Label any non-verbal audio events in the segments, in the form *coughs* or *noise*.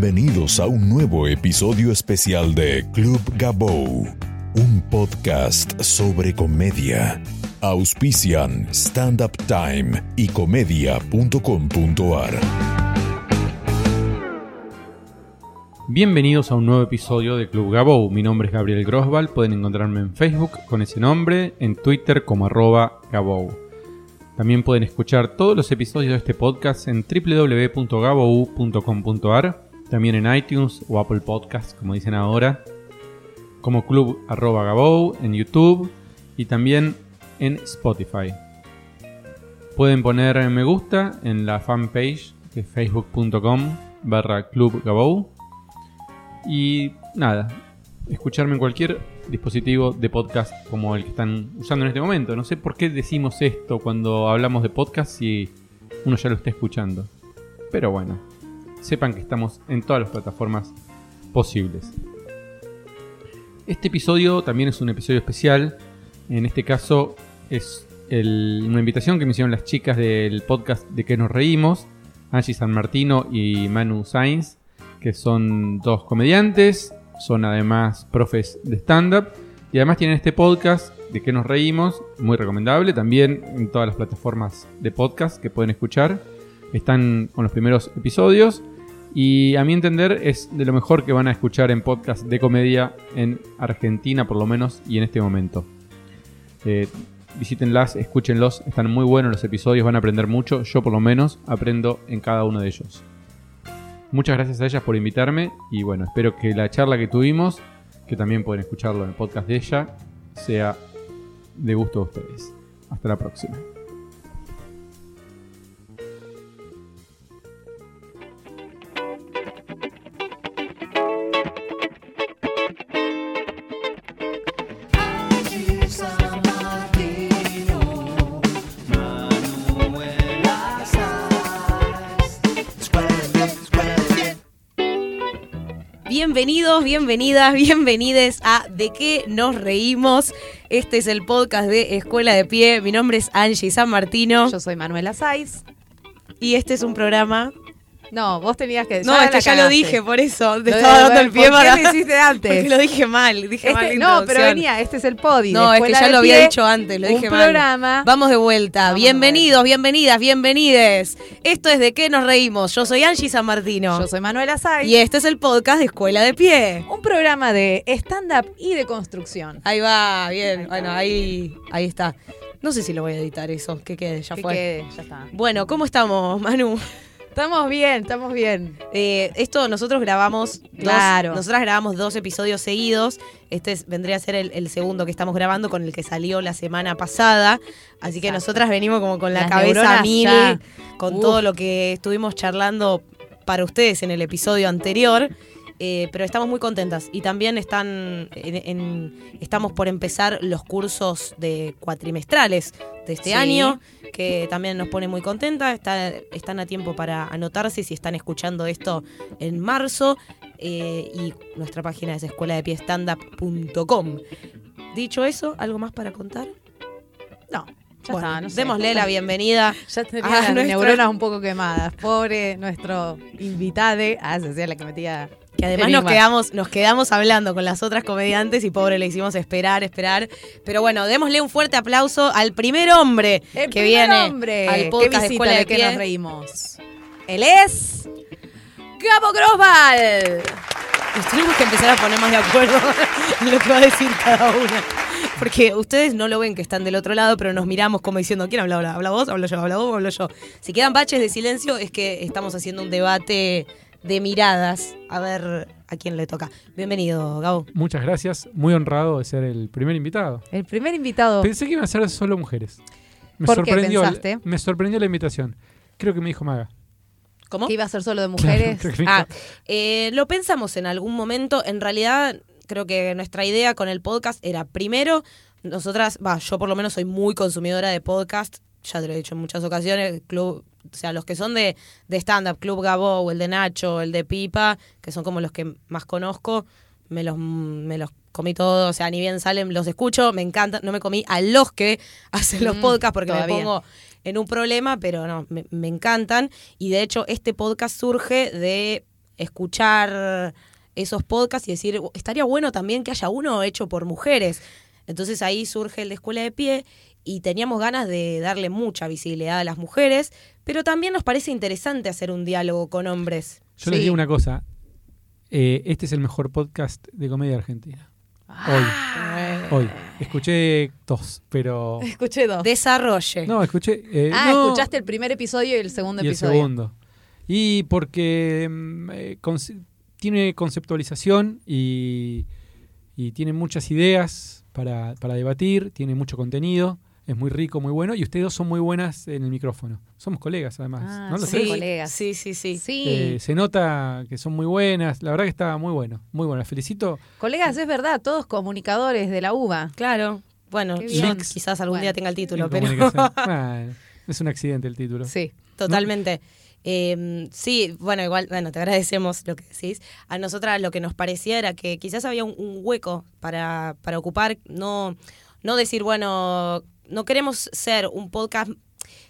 Bienvenidos a un nuevo episodio especial de Club Gabou, un podcast sobre comedia. Auspician Stand Up Time y comedia.com.ar. Bienvenidos a un nuevo episodio de Club Gabou. Mi nombre es Gabriel Grosval. Pueden encontrarme en Facebook con ese nombre, en Twitter como arroba Gabou. También pueden escuchar todos los episodios de este podcast en www.gabou.com.ar, también en iTunes o Apple Podcasts, como dicen ahora, como Club arroba Gabou en YouTube y también en Spotify. Pueden poner me gusta en la fanpage que es facebook.com barra Club. Y nada, escucharme en cualquier dispositivo de podcast como el que están usando en este momento. No sé por qué decimos esto cuando hablamos de podcast si uno ya lo está escuchando. Pero bueno, sepan que estamos en todas las plataformas posibles. Este episodio también es un episodio especial. En este caso es una invitación que me hicieron las chicas del podcast de que nos reímos, Angie San Martino y Manu Sainz, que son dos comediantes, son además profes de stand-up y además tienen este podcast de que nos reímos, muy recomendable, también en todas las plataformas de podcast que pueden escuchar. Están con los primeros episodios y a mi entender es de lo mejor que van a escuchar en podcast de comedia en Argentina por lo menos y en este momento. Eh, visítenlas, escúchenlos, están muy buenos los episodios, van a aprender mucho, yo por lo menos aprendo en cada uno de ellos. Muchas gracias a ellas por invitarme y bueno, espero que la charla que tuvimos, que también pueden escucharlo en el podcast de ella, sea de gusto a ustedes. Hasta la próxima. Bienvenidos, bienvenidas, bienvenides a De qué nos reímos. Este es el podcast de Escuela de Pie. Mi nombre es Angie San Martino Yo soy Manuela Saiz. y este es un programa. No, vos tenías que. No, es que ya lo dije, por eso te estaba dando el ¿por pie qué para. lo hiciste antes? *laughs* Porque lo dije mal, dije mal. Este- la no, pero venía, este es el podi. No, es que ya lo había Pie, dicho antes, lo dije un mal. programa. Vamos de vuelta. Vamos Bienvenidos, bienvenidas, bienvenides. Esto es De qué nos reímos. Yo soy Angie San Martino. Yo soy Manuela Saiz. Y este es el podcast de Escuela de Pie. Un programa de stand-up y de construcción. Ahí va, bien. Bueno, ahí, ahí está. No sé si lo voy a editar eso, que quede, ya Que fue. quede, ya está. Bueno, ¿cómo estamos, Manu? Estamos bien, estamos bien. Eh, esto nosotros grabamos, dos- Claro. nosotras grabamos dos episodios seguidos. Este es- vendría a ser el, el segundo que estamos grabando con el que salió la semana pasada. Así que Exacto. nosotras venimos como con la Las cabeza mil, con Uf. todo lo que estuvimos charlando para ustedes en el episodio anterior. Eh, pero estamos muy contentas y también están en- en- estamos por empezar los cursos de cuatrimestrales de este Sí. año que también nos pone muy contenta Está- están a tiempo para anotarse si están escuchando esto en marzo eh, y nuestra página es escuela de standup.com dicho eso algo más para contar No, ya Bueno, está. No sé. démosle la *laughs* bienvenida Ya tenía a las neuronas un poco quemadas. Pobre nuestro invitade. Ah, se hacía la que metía. Que además nos quedamos, nos quedamos hablando con las otras comediantes y pobre le hicimos esperar, esperar. Pero bueno, démosle un fuerte aplauso al primer hombre El que primer viene hombre al podcast de Escuela de, de que nos reímos. Él es. Gabo Grosval. Nos tenemos que empezar a poner más de acuerdo *laughs* en lo que va a decir cada una. Porque ustedes no lo ven que están del otro lado, pero nos miramos como diciendo, ¿quién habla ahora? ¿Habla vos? ¿Hablo yo? ¿Habla vos? ¿Hablo yo? Si quedan baches de silencio es que estamos haciendo un debate de miradas. A ver a quién le toca. Bienvenido, Gabo. Muchas gracias, muy honrado de ser el primer invitado. El primer invitado. Pensé que iban a ser solo mujeres. Me ¿Por qué sorprendió, pensaste? me sorprendió la invitación. Creo que me dijo Maga. ¿Cómo? que iba a ser solo de mujeres. *laughs* Ah, eh, lo pensamos en algún momento. En realidad, creo que nuestra idea con el podcast era primero, nosotras, va, yo por lo menos soy muy consumidora de podcast. Ya te lo he dicho en muchas ocasiones. Club, o sea, los que son de, de stand-up, Club Gabo, el de Nacho, el de Pipa, que son como los que más conozco, me los, me los comí todos. O sea, ni bien salen, los escucho, me encanta. No me comí a los que *laughs* hacen los Mm, podcasts porque todavía. me pongo en un problema, pero no, me, me encantan. Y de hecho, este podcast surge de escuchar esos podcasts y decir, estaría bueno también que haya uno hecho por mujeres. Entonces ahí surge el de Escuela de Pie y teníamos ganas de darle mucha visibilidad a las mujeres, pero también nos parece interesante hacer un diálogo con hombres. Yo les digo una cosa. eh, este es el mejor podcast de comedia argentina. Ah. Hoy. Hoy. Escuché dos, pero. *laughs* Escuché dos. Desarrolle. No, escuché. eh, ah, no, escuchaste el primer episodio y el segundo y el episodio. segundo. Y porque mm, eh, conce- tiene conceptualización y, y tiene muchas ideas para, para debatir, tiene mucho contenido, es muy rico, muy bueno, y ustedes dos son muy buenas en el micrófono. Somos colegas además, Ah, ¿no? Sí. colegas. sí, sí, sí. Sí, Eh, se nota que son muy buenas, la verdad que está muy bueno, muy bueno. Las felicito. colegas, es verdad, todos comunicadores de la UBA. Claro. Bueno, yo quizás algún Bueno. día tenga el título, en pero *laughs* es un accidente el título. Sí. totalmente. Eh, sí, bueno, igual, bueno, te agradecemos lo que decís. A nosotras lo que nos parecía era que quizás había un, un hueco para, para ocupar, no, no decir, bueno, no queremos ser un podcast.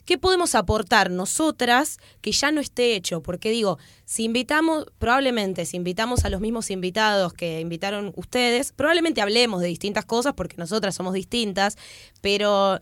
¿Qué podemos aportar nosotras que ya no esté hecho? Porque digo, si invitamos, probablemente si invitamos a los mismos invitados que invitaron ustedes, probablemente hablemos de distintas cosas porque nosotras somos distintas, pero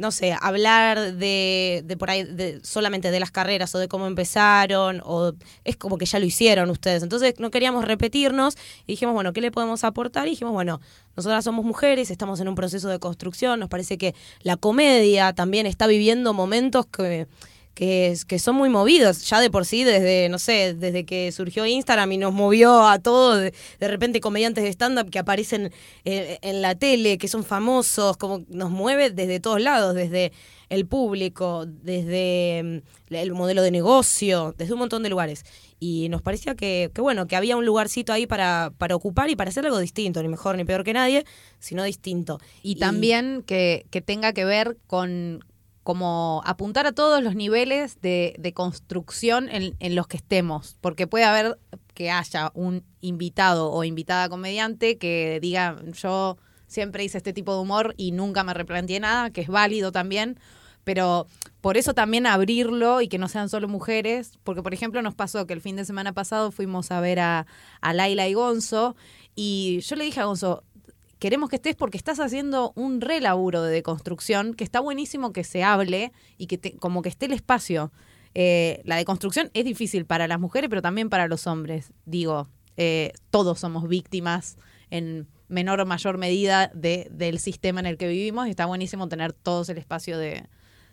no sé, hablar de, de por ahí, de, solamente de las carreras o de cómo empezaron, o es como que ya lo hicieron ustedes. Entonces no queríamos repetirnos y dijimos, bueno, ¿qué le podemos aportar? Y dijimos, bueno, nosotras somos mujeres, estamos en un proceso de construcción, nos parece que la comedia también está viviendo momentos que que, son muy movidos, ya de por sí, desde, no sé, desde que surgió Instagram y nos movió a todos, de, de repente comediantes de stand-up que aparecen eh, en la tele, que son famosos, como nos mueve desde todos lados, desde el público, desde mm, el modelo de negocio, desde un montón de lugares. Y nos parecía que, que bueno, que había un lugarcito ahí para, para ocupar y para hacer algo distinto, ni mejor ni peor que nadie, sino distinto. Y, también que, que tenga que ver con como apuntar a todos los niveles de, construcción en, en los que estemos, porque puede haber que haya un invitado o invitada comediante que diga yo siempre hice este tipo de humor y nunca me replanteé nada, que es válido también, pero por eso también abrirlo y que no sean solo mujeres, porque por ejemplo nos pasó que el fin de semana pasado fuimos a ver a, a Laila y Gonzo y yo le dije a Gonzo, queremos que estés porque estás haciendo un re laburo de deconstrucción, que está buenísimo que se hable y que te- como que esté el espacio. Eh, la deconstrucción es difícil para las mujeres, pero también para los hombres. Digo, eh, todos somos víctimas en menor o mayor medida de, del sistema en el que vivimos y está buenísimo tener todos el espacio de,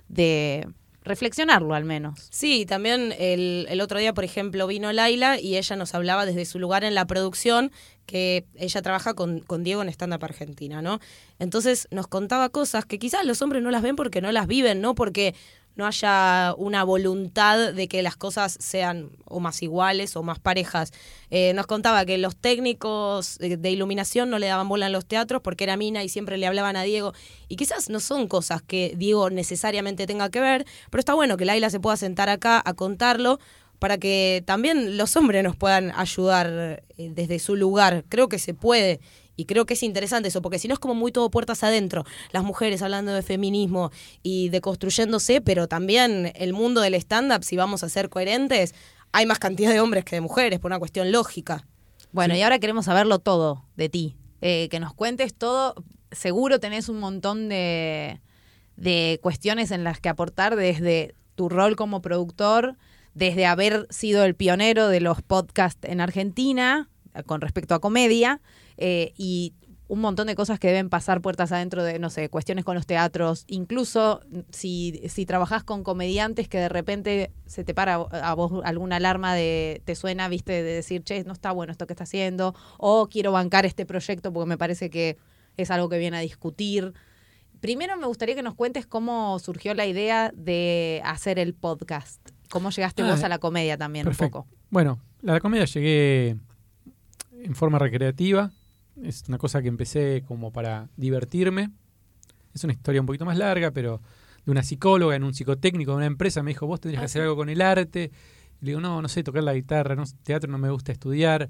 de reflexionarlo al menos. Sí, también el, el otro día, por ejemplo, vino Laila y ella nos hablaba desde su lugar en la producción, que ella trabaja con, con Diego en Stand Up Argentina, ¿no? Entonces nos contaba cosas que quizás los hombres no las ven porque no las viven, no porque no haya una voluntad de que las cosas sean o más iguales o más parejas. Eh, nos contaba que los técnicos de, de iluminación no le daban bola en los teatros porque era mina y siempre le hablaban a Diego. Y quizás no son cosas que Diego necesariamente tenga que ver, pero está bueno que Laila se pueda sentar acá a contarlo para que también los hombres nos puedan ayudar eh, desde su lugar. Creo que se puede. Y creo que es interesante eso, porque si no es como muy todo puertas adentro, las mujeres hablando de feminismo y de construyéndose, pero también el mundo del stand-up, si vamos a ser coherentes, hay más cantidad de hombres que de mujeres, por una cuestión lógica. Bueno, y ahora queremos saberlo todo de ti. Eh, que nos cuentes todo. Seguro tenés un montón de, de cuestiones en las que aportar desde tu rol como productor, desde haber sido el pionero de los podcasts en Argentina con respecto a comedia eh, y un montón de cosas que deben pasar puertas adentro de, no sé, cuestiones con los teatros, incluso si, si trabajás con comediantes que de repente se te para a vos alguna alarma de, te suena, viste, de decir, che, no está bueno esto que está haciendo, o quiero bancar este proyecto porque me parece que es algo que viene a discutir. Primero me gustaría que nos cuentes cómo surgió la idea de hacer el podcast. ¿Cómo llegaste Ah, vos a la comedia también Perfecto. un poco? Bueno, a la comedia llegué en forma recreativa. Es una cosa que empecé como para divertirme. Es una historia un poquito más larga, pero de una psicóloga en un psicotécnico de una empresa me dijo, vos tendrías Ah, que hacer sí. algo con el arte. Y le digo, no, no sé, tocar la guitarra, no, teatro no me gusta estudiar.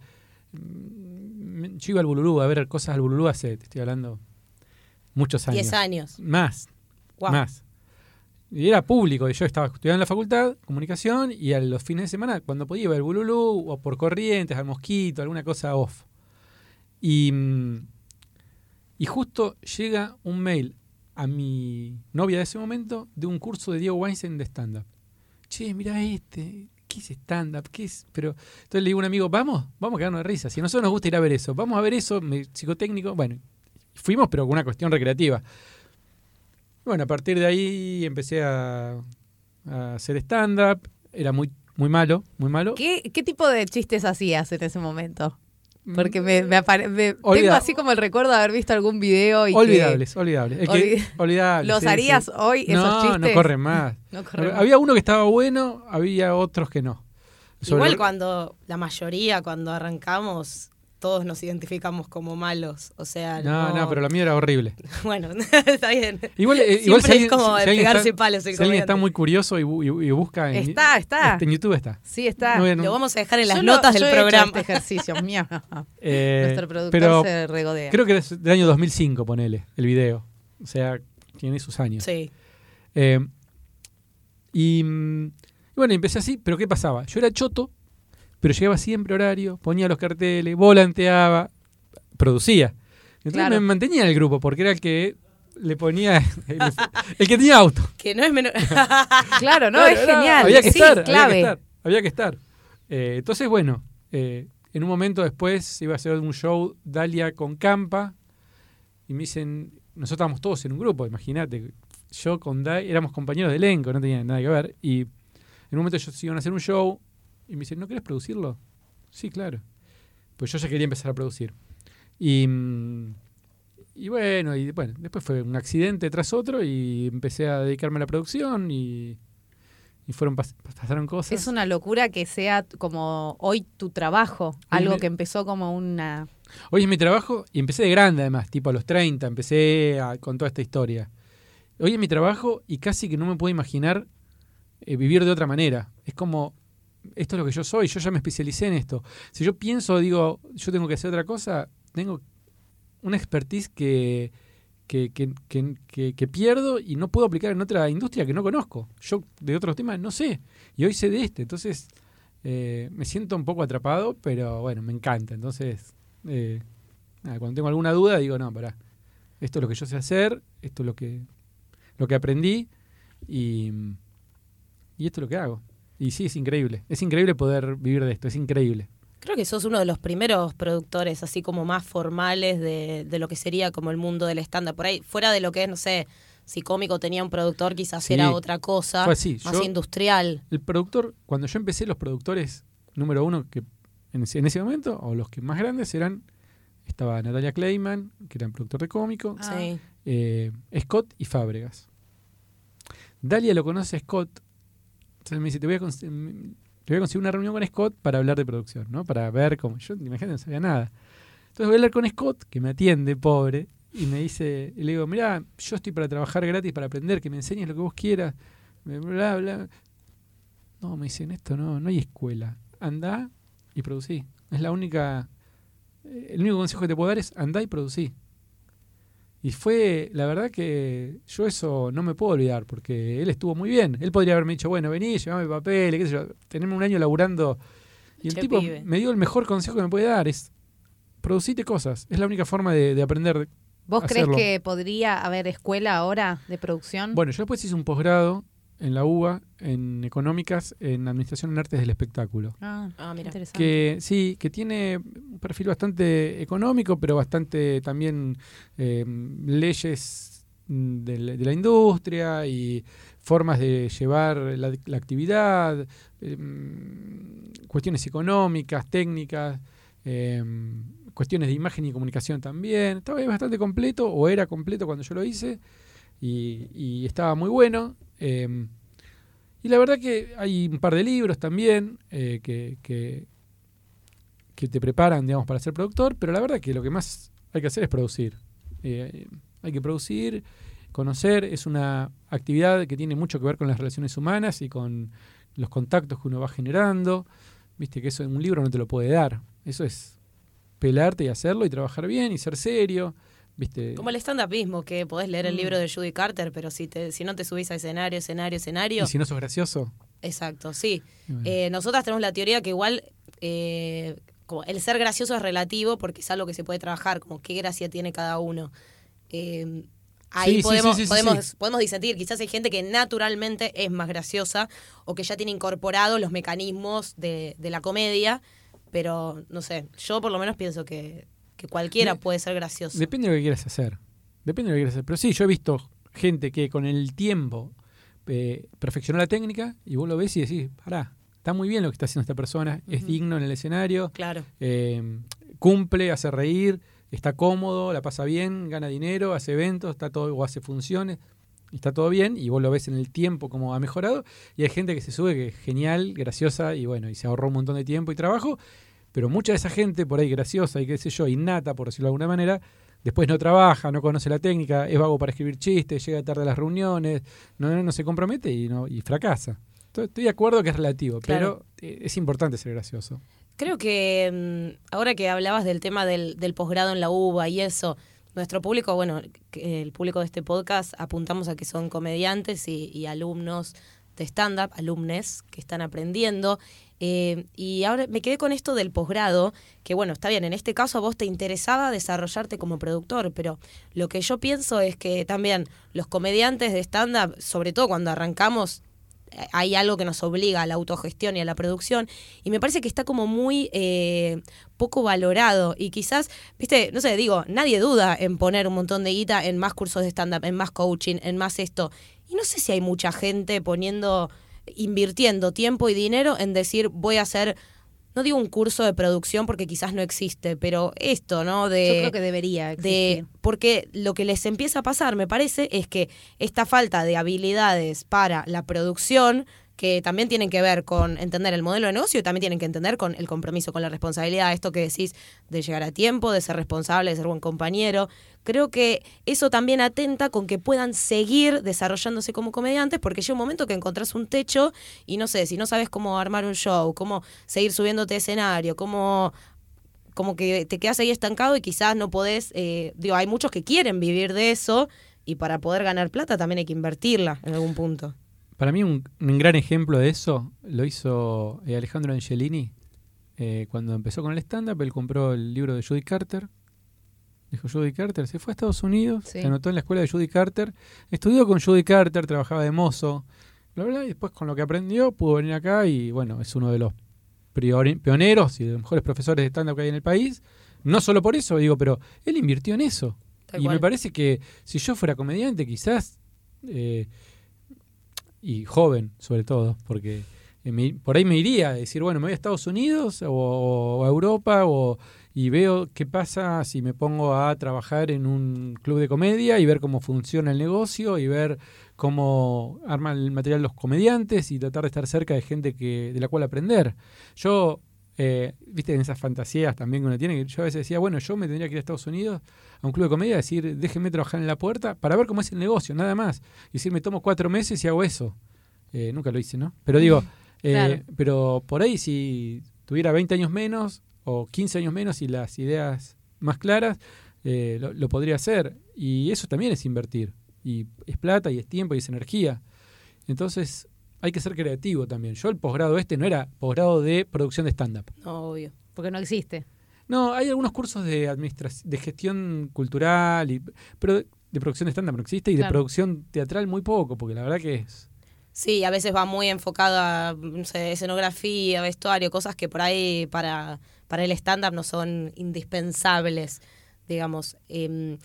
Mm, Yo iba al Bululú a ver cosas al Bululú hace, te estoy hablando, muchos años. Diez años. Más, más. Y era público. Yo estaba estudiando en la facultad, comunicación, y a los fines de semana, cuando podía ver Bululú, o por corrientes, al mosquito, alguna cosa off. Y, mm, y justo llega un mail a mi novia de ese momento de un curso de Diego Weinstein de stand-up. Che, mira este, ¿qué es stand-up? ¿Qué es? Pero entonces le digo a un amigo, vamos, vamos a quedarnos de risa. Si a nosotros nos gusta ir a ver eso, vamos a ver eso, psicotécnico. Bueno, fuimos, pero con una cuestión recreativa. Bueno, a partir de ahí empecé a, a hacer stand-up. Era muy, muy malo, muy malo. ¿Qué, ¿Qué tipo de chistes hacías en ese momento? Porque me, me apare- me- tengo así como el recuerdo de haber visto algún video y que Olvidables, olvidables. Es que- Olvi- olvidables, los sí, harías sí. hoy esos no, chistes. No, corren más. *laughs* No corren más. Había uno que estaba bueno, había otros que no. Sobre- Igual cuando la mayoría, cuando arrancamos, todos nos identificamos como malos. O sea, No, no, no, pero la mía era horrible. *laughs* Bueno, *laughs* está bien. Igual, eh, Siempre igual si es alguien, como si alguien pegarse está, palos el si alguien está muy curioso y, bu- y- y busca en, Está, está. este, en YouTube está. Sí, está. No no- Lo vamos a dejar en las Yo notas yo del he hecho programa. este ejercicio, *laughs* mío. Eh, Nuestro productor pero se regodea. creo que es del año 2005, ponele, el video. O sea, tiene sus años. Sí. Eh, y, mm, y bueno, empecé así, pero ¿qué pasaba? Yo era choto, pero llegaba siempre a horario, ponía los carteles, volanteaba, producía. Entonces Claro. me mantenía en el grupo porque era el que le ponía *laughs* el, el que tenía auto. Que no es menor. *laughs* Claro, no, Claro, es era- genial. Había que sí, estar, clave. había que estar. Había que estar. Eh, entonces, bueno, eh, en un momento después iba a hacer un show Dalia con Campa y me dicen, nosotros estábamos todos en un grupo, imagínate. Yo con Dalia, éramos compañeros de elenco, no tenía nada que ver. Y en un momento ellos iban a hacer un show y me dicen, ¿no querés producirlo? Sí, claro. Pues yo ya quería empezar a producir. Y, mm, y bueno, y bueno, después fue un accidente tras otro y empecé a dedicarme a la producción y, y fueron pas- pasaron cosas. Es una locura que sea como hoy tu trabajo, algo que empezó como una... Hoy es mi trabajo y empecé de grande además, tipo a los 30, empecé a- con toda esta historia. Hoy es mi trabajo y casi que no me puedo imaginar eh, vivir de otra manera. Es como, esto es lo que yo soy, yo ya me especialicé en esto. Si yo pienso, digo, yo tengo que hacer otra cosa, tengo una expertise que, que, que- que- pierdo y no puedo aplicar en otra industria que no conozco. Yo de otros temas no sé. Y hoy sé de este. Entonces eh, me siento un poco atrapado, pero bueno, me encanta. Entonces, eh, cuando tengo alguna duda, digo, no, pará. Esto es lo que yo sé hacer, esto es lo que, lo que aprendí y, y esto es lo que hago. Y sí, es increíble. Es increíble poder vivir de esto, es increíble. Creo que sos uno de los primeros productores así como más formales de, de lo que sería como el mundo del stand-up. Por ahí, fuera de lo que es, no sé, si cómico tenía un productor, quizás Sí. era otra cosa, Fue así, más yo- industrial. El productor, cuando yo empecé, los productores número uno que en ese, en ese momento, o los que más grandes eran, estaba Natalia Clayman, que era un productor de cómico, Ah. Sí. eh, Scott y Fábregas. Dalia lo conoce a Scott. Entonces me dice, te voy, a cons- mm, te voy a conseguir una reunión con Scott para hablar de producción, ¿no? Para ver cómo... Yo, imagínate, no sabía nada. Entonces voy a hablar con Scott, que me atiende, pobre, y me dice, y le digo, mira, yo estoy para trabajar gratis, para aprender, que me enseñes lo que vos quieras, bla, bla. No, me dicen, esto no, no hay escuela. Andá y producí. Es la única... eh, El único consejo que te puedo dar es andá y producí. Y fue, la verdad que yo eso no me puedo olvidar, porque él estuvo muy bien. Él podría haberme dicho, bueno, vení, llevame papel, qué sé yo, tenerme un año laburando. Y el Che, tipo pibe. me dio el mejor consejo que me puede dar, es producite cosas. Es la única forma de, de aprender. ¿Vos crees que podría haber escuela ahora de producción? Bueno, yo después hice un posgrado en la UBA, en económicas, en administración en artes del espectáculo. Ah, Ah, mira. interesante. que sí, que tiene un perfil bastante económico, pero bastante también eh, leyes de la, de la industria y formas de llevar la, la actividad, eh, mm, cuestiones económicas, técnicas, eh, cuestiones de imagen y comunicación también. Estaba bastante completo, o era completo cuando yo lo hice, y, y estaba muy bueno. Eh, y la verdad que hay un par de libros también eh, que, que, que te preparan, digamos, para ser productor, pero la verdad que lo que más hay que hacer es producir. Eh, hay que producir, conocer, es una actividad que tiene mucho que ver con las relaciones humanas y con los contactos que uno va generando. Viste que eso en un libro no te lo puede dar. Eso es pelarte y hacerlo y trabajar bien y ser serio. ¿Viste? Como el stand-up mismo, que podés leer el Mm. libro de Judy Carter, pero si, te, si no te subís a escenario, escenario, escenario. Y si no sos gracioso. Exacto, sí. bueno. Eh, nosotras tenemos la teoría que igual eh, como el ser gracioso es relativo porque es algo que se puede trabajar, como qué gracia tiene cada uno. Eh, ahí Sí, podemos, sí, sí, sí, podemos, podemos disentir. Quizás hay gente que naturalmente es más graciosa o que ya tiene incorporados los mecanismos de, de la comedia, pero no sé, yo por lo menos pienso que, que cualquiera De- puede ser gracioso. Depende de lo que quieras hacer. Depende de lo que quieras hacer. Pero sí, yo he visto gente que con el tiempo eh, perfeccionó la técnica y vos lo ves y decís, pará, está muy bien lo que está haciendo esta persona, es digno en el escenario, Claro. eh, cumple, hace reír, está cómodo, la pasa bien, gana dinero, hace eventos, está todo, o hace funciones, está todo bien, y vos lo ves en el tiempo como ha mejorado, y hay gente que se sube que es genial, graciosa, y bueno, y se ahorró un montón de tiempo y trabajo, pero mucha de esa gente por ahí graciosa y qué sé yo, innata, por decirlo de alguna manera, después no trabaja, no conoce la técnica, es vago para escribir chistes, llega tarde a las reuniones, no, no se compromete y, no, y fracasa. Estoy estoy de acuerdo que es relativo, Claro. pero eh, es importante ser gracioso. Creo que mm, ahora que hablabas del tema del, del posgrado en la UBA y eso, nuestro público, bueno, el público de este podcast apuntamos a que son comediantes y, y alumnos de stand-up, alumnes que están aprendiendo. Eh, y ahora me quedé con esto del posgrado, que bueno, está bien, en este caso a vos te interesaba desarrollarte como productor, pero lo que yo pienso es que también los comediantes de stand-up, sobre todo cuando arrancamos, eh, hay algo que nos obliga a la autogestión y a la producción y me parece que está como muy eh, poco valorado y quizás, viste, no sé, digo, nadie duda en poner un montón de guita en más cursos de stand-up, en más coaching, en más esto. Y no sé si hay mucha gente poniendo, invirtiendo tiempo y dinero en decir voy a hacer, no digo un curso de producción porque quizás no existe, pero esto, ¿no? De, Yo creo que debería de existir. porque lo que les empieza a pasar, me parece, es que esta falta de habilidades para la producción que también tienen que ver con entender el modelo de negocio y también tienen que entender con el compromiso con la responsabilidad, esto que decís de llegar a tiempo, de ser responsable, de ser buen compañero. Creo que eso también atenta con que puedan seguir desarrollándose como comediantes, porque llega un momento que encontrás un techo y no sé, si no sabes cómo armar un show, cómo seguir subiéndote escenario, cómo como que te quedas ahí estancado y quizás no podés, eh, digo, hay muchos que quieren vivir de eso y para poder ganar plata también hay que invertirla en algún punto. Para mí un, un gran ejemplo de eso lo hizo eh, Alejandro Angelini eh, cuando empezó con el stand-up. Él compró el libro de Judy Carter. Dijo Judy Carter, se fue a Estados Unidos, Sí. se anotó en la escuela de Judy Carter, estudió con Judy Carter, trabajaba de mozo, bla, bla, y después con lo que aprendió pudo venir acá y bueno, es uno de los pioneros y de los mejores profesores de stand-up que hay en el país. No solo por eso, digo, pero él invirtió en eso. Tal y cual. me parece que si yo fuera comediante, quizás, eh, y joven sobre todo, porque eh, por ahí me iría a decir, bueno, me voy a Estados Unidos o, a Europa o, y veo qué pasa si me pongo a trabajar en un club de comedia y ver cómo funciona el negocio y ver cómo arman el material los comediantes y tratar de estar cerca de gente que de la cual aprender. Yo, eh, viste, en esas fantasías también que uno tiene, yo a veces decía, bueno, yo me tendría que ir a Estados Unidos a un club de comedia decir, déjenme trabajar en la puerta para ver cómo es el negocio, nada más. Y decir, me tomo cuatro meses y hago eso. Eh, nunca lo hice, ¿no? Pero digo, *laughs* eh, Claro. pero por ahí si tuviera 20 años menos o 15 años menos y las ideas más claras, eh, lo, lo podría hacer. Y eso también es invertir. Y es plata y es tiempo y es energía. Entonces hay que ser creativo también. Yo el posgrado este no era posgrado de producción de stand-up. No, obvio. Porque no existe. No, hay algunos cursos de administra- de gestión cultural, y, pero de, de producción de stand-up no existe y de producción teatral muy poco, porque la verdad que es... Sí, a veces va muy enfocada a no sé, escenografía, vestuario, cosas que por ahí para, para el stand-up no son indispensables, digamos. Em,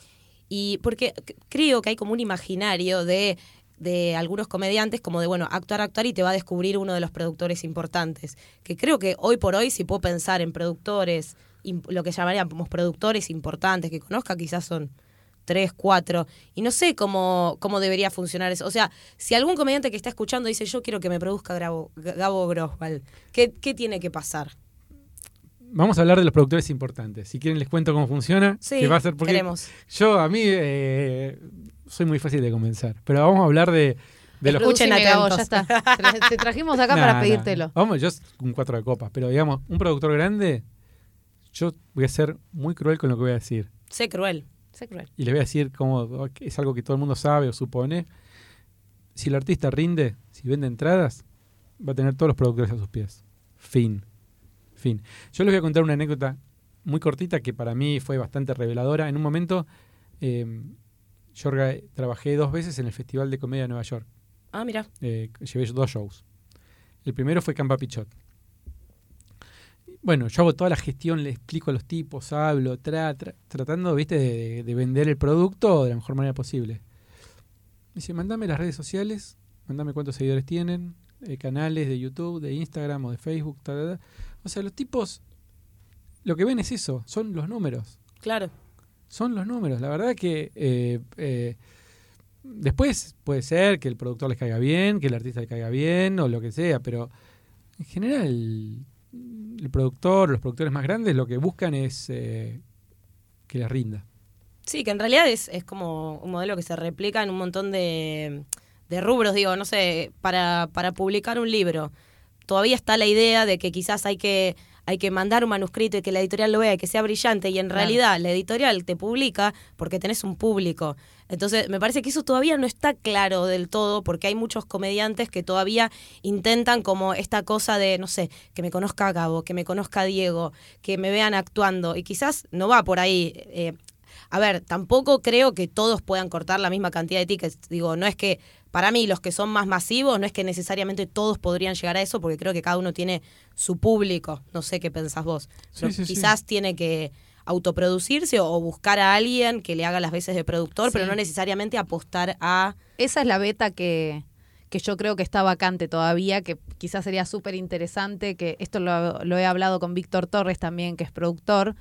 y porque creo que hay como un imaginario de, de algunos comediantes como de, bueno, actuar, actuar y te va a descubrir uno de los productores importantes. Que creo que hoy por hoy, si puedo pensar en productores, lo que llamaríamos productores importantes que conozca, quizás son tres, cuatro. Y no sé cómo, cómo debería funcionar eso. O sea, si algún comediante que está escuchando dice, yo quiero que me produzca Gabo, Gabo Grosval, ¿qué, ¿qué tiene que pasar? Vamos a hablar de los productores importantes. Si quieren les cuento cómo funciona. Sí, que va a ser porque queremos. Yo a mí eh, soy muy fácil de convencer, pero vamos a hablar de, de los... Escuchen Producime, Gabo, ya está. Te, trajimos acá Nah, *laughs* para pedírtelo. nah. Vamos, yo un cuatro de copas, pero digamos, un productor grande, yo voy a ser muy cruel con lo que voy a decir. Sé cruel. Sé cruel. y les voy a decir como es algo que todo el mundo sabe o supone. Si el artista rinde, si vende entradas, va a tener todos los productores a sus pies. Fin. Fin. Yo les voy a contar una anécdota muy cortita que para mí fue bastante reveladora. En un momento, eh, yo trabajé dos veces en el Festival de Comedia de Nueva York. Ah, mira. Eh, llevé dos shows. El primero fue Campa Pichot. Bueno, yo hago toda la gestión, le explico a los tipos, hablo, tra- tra- tratando, viste, de, de vender el producto de la mejor manera posible. Me dice, mandame las redes sociales, mandame cuántos seguidores tienen, eh, canales de YouTube, de Instagram o de Facebook, ta, ta, ta. O sea, los tipos, lo que ven es eso, son los números Claro. son los números. La verdad que eh, eh, después puede ser que el productor les caiga bien, que el artista le caiga bien o lo que sea, pero en general el, productor, los productores más grandes lo que buscan es eh, que les rinda. Sí, que en realidad es, es como un modelo que se replica en un montón de, de rubros, digo, no sé, para, para publicar un libro. Todavía está la idea de que quizás hay que, hay que mandar un manuscrito y que la editorial lo vea y que sea brillante, y en Claro. realidad la editorial te publica porque tenés un público. Entonces, me parece que eso todavía no está claro del todo, porque hay muchos comediantes que todavía intentan como esta cosa de, no sé, que me conozca Gabo, que me conozca Diego, que me vean actuando, y quizás no va por ahí. eh, a ver, tampoco creo que todos puedan cortar la misma cantidad de tickets. Digo, no es que, para mí, los que son más masivos, no es que necesariamente todos podrían llegar a eso, porque creo que cada uno tiene su público. No sé qué pensás vos. Sí, Pero sí, sí. quizás tiene que autoproducirse o, buscar a alguien que le haga las veces de productor, pero no necesariamente apostar a... Esa es la beta que, que yo creo que está vacante todavía, que quizás sería súper interesante, que esto lo, lo he hablado con Víctor Torres también, que es productor,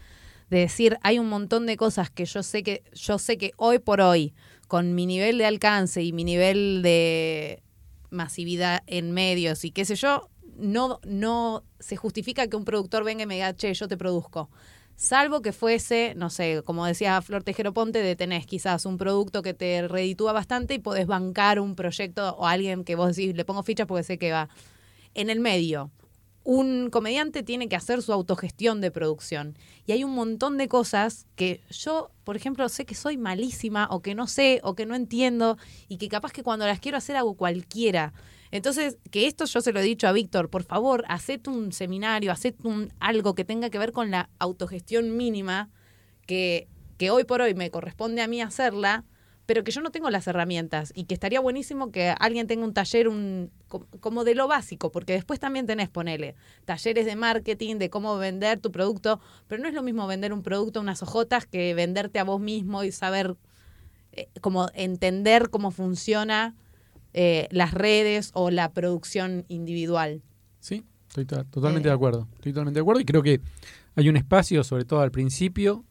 de decir, hay un montón de cosas que yo sé que, yo sé que hoy por hoy, con mi nivel de alcance y mi nivel de masividad en medios y qué sé yo, no, no se justifica que un productor venga y me diga, che, yo te produzco. Salvo que fuese, no sé, como decía Flor Tejero Ponte, de tenés quizás un producto que te reditúa bastante y podés bancar un proyecto o alguien que vos decís, le pongo fichas porque sé que va. En el medio, un comediante tiene que hacer su autogestión de producción. Y hay un montón de cosas que yo, por ejemplo, sé que soy malísima o que no sé o que no entiendo y que capaz que cuando las quiero hacer hago cualquiera. Entonces, que esto yo se lo he dicho a Víctor, por favor, hacete un seminario, hacete un, algo que tenga que ver con la autogestión mínima, que, que hoy por hoy me corresponde a mí hacerla, pero que yo no tengo las herramientas y que estaría buenísimo que alguien tenga un taller un, co- como de lo básico, porque después también tenés, ponele, talleres de marketing, de cómo vender tu producto, pero no es lo mismo vender un producto a unas hojotas que venderte a vos mismo y saber, eh, como entender cómo funciona eh, las redes o la producción individual. Sí, estoy to- totalmente Eh. de acuerdo. Estoy totalmente de acuerdo y creo que hay un espacio, sobre todo al principio,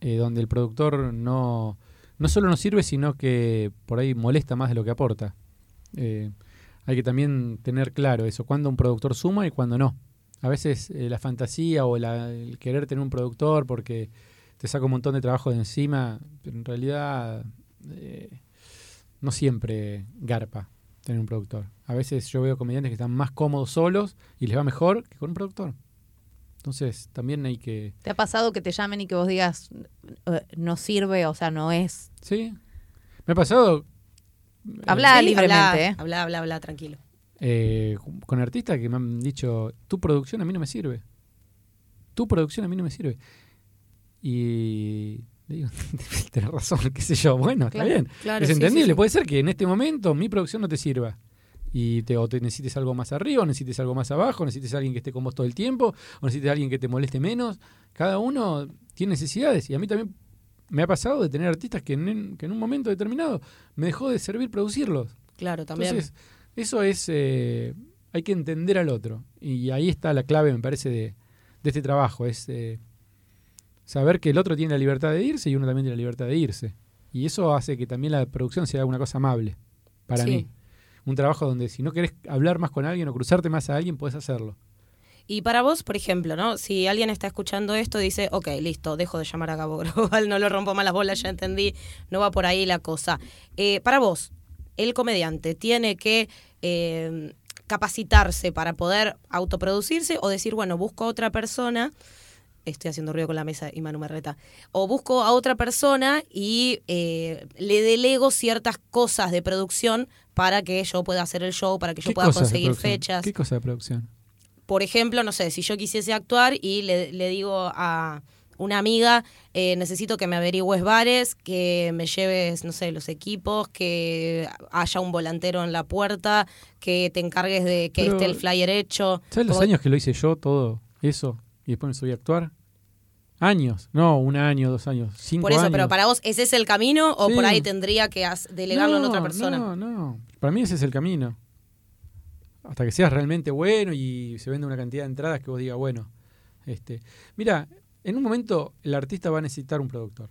donde el productor no, no solo nos sirve, sino que por ahí molesta más de lo que aporta. Eh, hay que también tener claro eso, cuándo un productor suma y cuándo no. A veces eh, la fantasía o la- el querer tener un productor porque te saca un montón de trabajo de encima, pero en realidad eh, no siempre garpa tener un productor. A veces yo veo comediantes que están más cómodos solos y les va mejor que con un productor. Entonces también hay que... ¿Te ha pasado que te llamen y que vos digas, eh, no sirve, o sea, no es? Sí. Me ha pasado... Habla Sí, libremente, habla, ¿eh? habla, habla, habla, tranquilo. eh, con artistas que me han dicho, tu producción a mí no me sirve. Tu producción a mí no me sirve. Y le digo, *laughs* tenés razón, qué sé yo. Bueno, Claro, está bien. Claro, es sí, sí, entendible. sí. Puede ser que en este momento mi producción no te sirva. Y te, o te necesites algo más arriba, o necesites algo más abajo, o necesites alguien que esté con vos todo el tiempo, o necesites alguien que te moleste menos. Cada uno tiene necesidades. Y a mí también me ha pasado de tener artistas que en, que en un momento determinado me dejó de servir producirlos. Claro, también. Entonces, eso es. eh, hay que entender al otro. Y ahí está la clave, me parece, de, de este trabajo. Es eh, saber que el otro tiene la libertad de irse y uno también tiene la libertad de irse. Y eso hace que también la producción sea una cosa amable para Sí. mí. Un trabajo donde si no querés hablar más con alguien o cruzarte más a alguien, puedes hacerlo. Y para vos, por ejemplo, ¿no? Si alguien está escuchando esto dice, ok, listo, dejo de llamar a Gabo Global, *laughs* no lo rompo más las bolas, ya entendí, no va por ahí la cosa. Eh, para vos, el comediante tiene que eh, capacitarse para poder autoproducirse o decir, bueno, busco a otra persona estoy haciendo ruido con la mesa y Manu me reta. O busco a otra persona y eh, le delego ciertas cosas de producción para que yo pueda hacer el show, para que yo ¿Qué pueda conseguir fechas. ¿Qué cosa de producción? Por ejemplo, no sé, si yo quisiese actuar y le, le digo a una amiga, eh, necesito que me averigües bares, que me lleves, no sé, los equipos, que haya un volantero en la puerta, que te encargues de que Pero- esté el flyer hecho. ¿Sabes los años que lo hice yo, todo eso? Y después me subí a actuar. Años, no, un año, dos años, cinco Por eso, años. pero para vos, ¿ese es el camino o Sí. por ahí tendría que delegarlo en otra persona? No, no. Para mí ese es el camino. Hasta que seas realmente bueno y se venda una cantidad de entradas que vos digas, bueno. Este, mira, en un momento el artista va a necesitar un productor.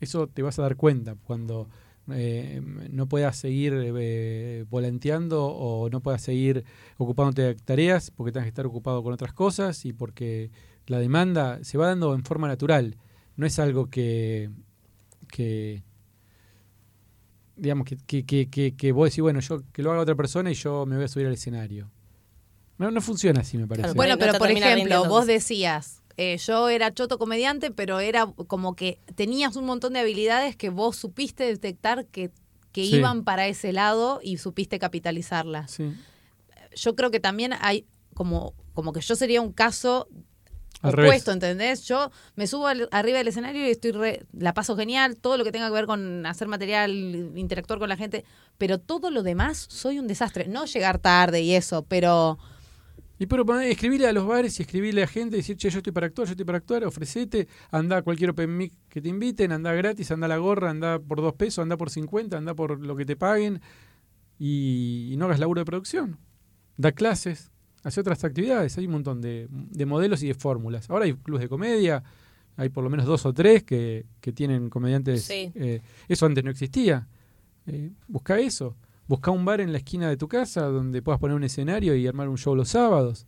Eso te vas a dar cuenta cuando eh, no puedas seguir eh, volanteando o no puedas seguir ocupándote de tareas porque tengas que estar ocupado con otras cosas y porque la demanda se va dando en forma natural. No es algo que, que digamos, que, que, que, que, que vos decís, bueno, yo que lo haga otra persona y yo me voy a subir al escenario. No, no funciona así, me parece. Claro, Bueno, no pero por ejemplo, vos decías, eh, yo era choto comediante, pero era como que tenías un montón de habilidades que vos supiste detectar que, que Sí. iban para ese lado y supiste capitalizarlas. Sí, Yo creo que también hay como, como que yo sería un caso al revés. opuesto, ¿entendés? Yo me subo al- arriba del escenario y estoy re- la paso genial, todo lo que tenga que ver con hacer material, interactuar con la gente, pero todo lo demás soy un desastre. No llegar tarde y eso, pero Y pero escribirle a los bares y escribirle a gente y decir, che, yo estoy para actuar, yo estoy para actuar, ofrecete, anda a cualquier open mic que te inviten, anda gratis, anda a la gorra, anda por dos pesos, anda por 50, anda por lo que te paguen y, y no hagas laburo de producción. Da clases, hace otras actividades, hay un montón de, de modelos y de fórmulas. Ahora hay clubes de comedia, hay por lo menos dos o tres que, que tienen comediantes. Sí. eh, eso antes no existía. Eh, busca eso. Busca un bar en la esquina de tu casa donde puedas poner un escenario y armar un show los sábados.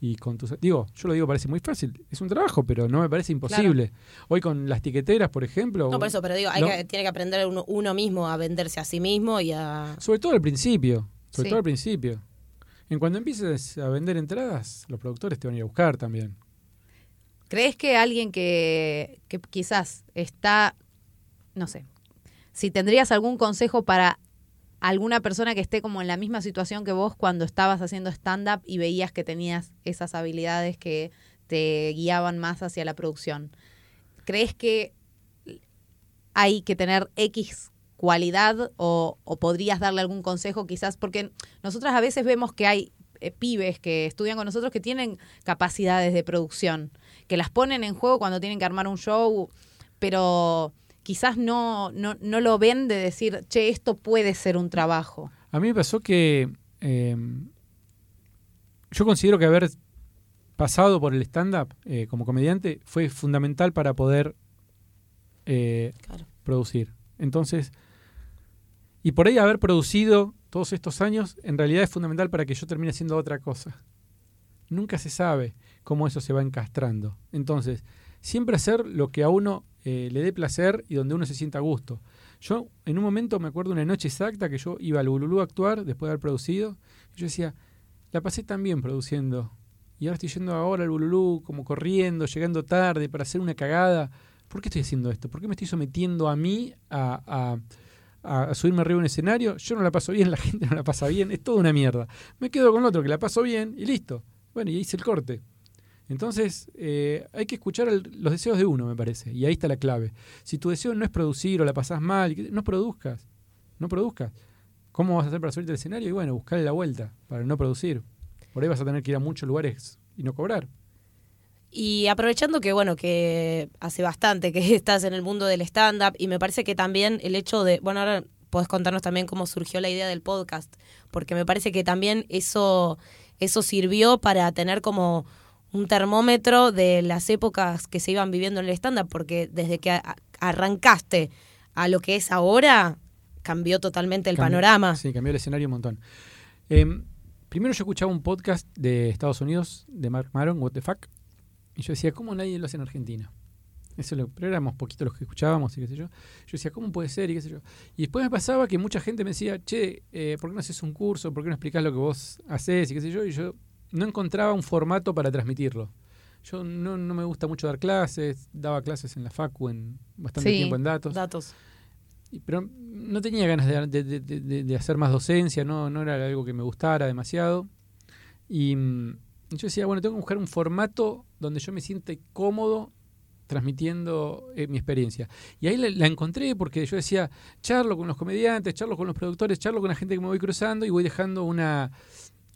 Y con tus. Digo, yo lo digo, parece muy fácil. Es un trabajo, pero no me parece imposible. Hoy con las tiqueteras, por ejemplo. No, por eso, pero digo, hay No. que, tiene que aprender uno, uno mismo a venderse a sí mismo y a... Sobre todo al principio. Sobre Sí. todo al principio. En cuando empieces a vender entradas, los productores te van a ir a buscar también. ¿Crees que alguien que, que quizás está, no sé, si tendrías algún consejo para alguna persona que esté como en la misma situación que vos cuando estabas haciendo stand-up y veías que tenías esas habilidades que te guiaban más hacia la producción? ¿Crees que hay que tener X cualidad o, o podrías darle algún consejo quizás? Porque nosotras a veces vemos que hay eh, pibes que estudian con nosotros que tienen capacidades de producción, que las ponen en juego cuando tienen que armar un show, pero quizás no, no, no lo ven de decir, che, esto puede ser un trabajo. A mí me pasó que eh, yo considero que haber pasado por el stand-up eh, como comediante fue fundamental para poder eh, Claro. producir. Entonces, y por ahí haber producido todos estos años, en realidad es fundamental para que yo termine haciendo otra cosa. Nunca se sabe cómo eso se va encastrando. Entonces, siempre hacer lo que a uno eh, le dé placer y donde uno se sienta a gusto. Yo en un momento me acuerdo una noche exacta que yo iba al Bululú a actuar después de haber producido. Y yo decía, la pasé tan bien produciendo. Y ahora estoy yendo ahora al Bululú, como corriendo, llegando tarde para hacer una cagada. ¿Por qué estoy haciendo esto? ¿Por qué me estoy sometiendo a mí a, a, a subirme arriba de un escenario? Yo no la paso bien, *laughs* la gente no la pasa bien, es toda una mierda. Me quedo con otro que la paso bien y listo. Bueno, y hice el corte. Entonces, eh, hay que escuchar los deseos de uno, me parece. Y ahí está la clave. Si tu deseo no es producir o la pasás mal, no produzcas. No produzcas. ¿Cómo vas a hacer para subirte al escenario? Y bueno, buscarle la vuelta para no producir. Por ahí vas a tener que ir a muchos lugares y no cobrar. Y aprovechando que, bueno, que hace bastante que *laughs* estás en el mundo del stand-up y me parece que también el hecho de, bueno, ahora podés contarnos también cómo surgió la idea del podcast, porque me parece que también eso, eso sirvió para tener como un termómetro de las épocas que se iban viviendo en el stand-up, porque desde que arrancaste a lo que es ahora, cambió totalmente el Cambió- panorama. Sí, cambió el escenario un montón. Em, primero yo escuchaba un podcast de Estados Unidos, de Mark Maron, What the Fuck, y yo decía, ¿cómo nadie lo hace en Argentina? Eso lo, pero éramos poquitos los que escuchábamos y qué sé yo. Yo decía, ¿cómo puede ser? Y qué sé yo. Y después me pasaba que mucha gente me decía, che, eh, ¿por qué no haces un curso? ¿Por qué no explicás lo que vos haces? Y qué sé yo. Y yo no encontraba un formato para transmitirlo. yo no, no me gusta mucho dar clases, daba clases en la Facu en bastante Sí. tiempo en datos, Datos. pero no tenía ganas de, de- de- de- de hacer más docencia, no, no era algo que me gustara demasiado. Y mm, yo decía, bueno, tengo que buscar un formato donde yo me sienta cómodo transmitiendo eh, mi experiencia. Y ahí la, la encontré porque yo decía, charlo con los comediantes, charlo con los productores, charlo con la gente que me voy cruzando y voy dejando una,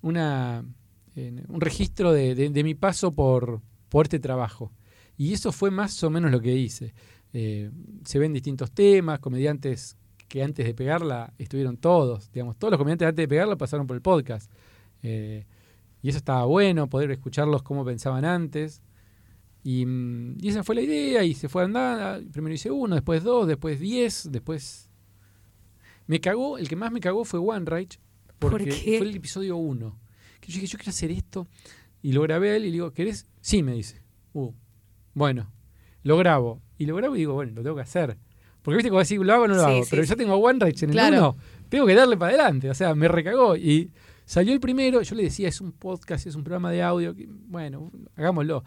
una eh, un registro de, de- de mi paso por, por este trabajo. Y eso fue más o menos lo que hice. Eh, se ven distintos temas, comediantes que antes de pegarla estuvieron todos, digamos, todos los comediantes antes de pegarla pasaron por el podcast. Eh, y eso estaba bueno, poder escucharlos cómo pensaban antes. Y, mm, y esa fue la idea, y se fue andando. Primero hice uno, después dos, después diez, después. Me cagó, el que más me cagó fue One Rage, ¿Por porque qué? fue el episodio uno. Que yo dije, yo quiero hacer esto. Y lo grabé a él y le digo, ¿querés? Sí, me dice. Uh, bueno, lo grabo. Y lo grabo y digo, bueno, lo tengo que hacer. Porque viste, como decir, lo hago o no lo Sí, hago. sí, pero sí. ya tengo a One Rage en el Claro. uno. Tengo que darle para adelante. O sea, me recagó. Y salió el primero. Yo le decía, es un podcast, es un programa de audio. que, bueno, hagámoslo.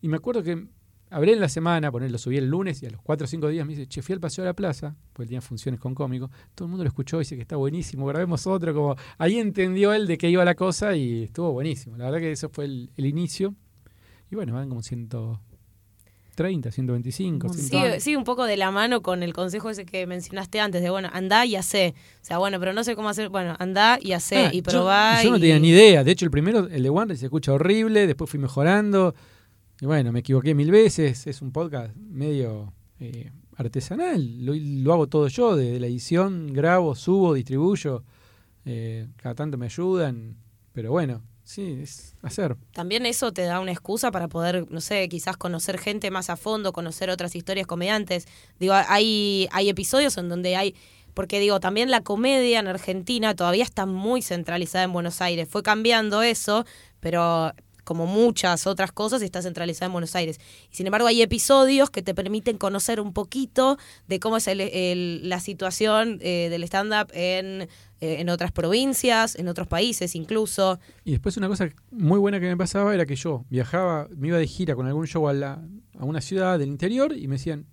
Y me acuerdo que hablé en la semana, poner, lo subí el lunes y a los 4 o 5 días me dice, che, fui al Paseo de la Plaza, porque tenía funciones con cómico. Todo el mundo lo escuchó y dice que está buenísimo, grabemos otro. como Ahí entendió él de qué iba la cosa y estuvo buenísimo. La verdad que eso fue el, el inicio. Y bueno, van como 130, 125. Un montón. 100. Sigue, sigue un poco de la mano con el consejo ese que mencionaste antes, de bueno, andá y hacé. O sea, bueno, pero no sé cómo hacer. Bueno, andá y hacé Ah, y yo- probá. Yo, no y- tenía ni idea. De hecho, el primero, el de One, se escucha horrible. Después fui mejorando. Y bueno, me equivoqué mil veces. Es un podcast medio eh, artesanal. Lo, lo hago todo yo, desde la edición, grabo, subo, distribuyo. Eh, cada tanto me ayudan. Pero bueno, sí, es hacer. También eso te da una excusa para poder, no sé, quizás conocer gente más a fondo, conocer otras historias comediantes. Digo, hay, hay episodios en donde hay. Porque digo, también la comedia en Argentina todavía está muy centralizada en Buenos Aires. Fue cambiando eso, pero como muchas otras cosas, está centralizada en Buenos Aires. Y sin embargo, hay episodios que te permiten conocer un poquito de cómo es el- la situación eh, del stand-up en, eh, en otras provincias, en otros países incluso. Y después una cosa muy buena que me pasaba era que yo viajaba, me iba de gira con algún show a, la, a una ciudad del interior y me decían,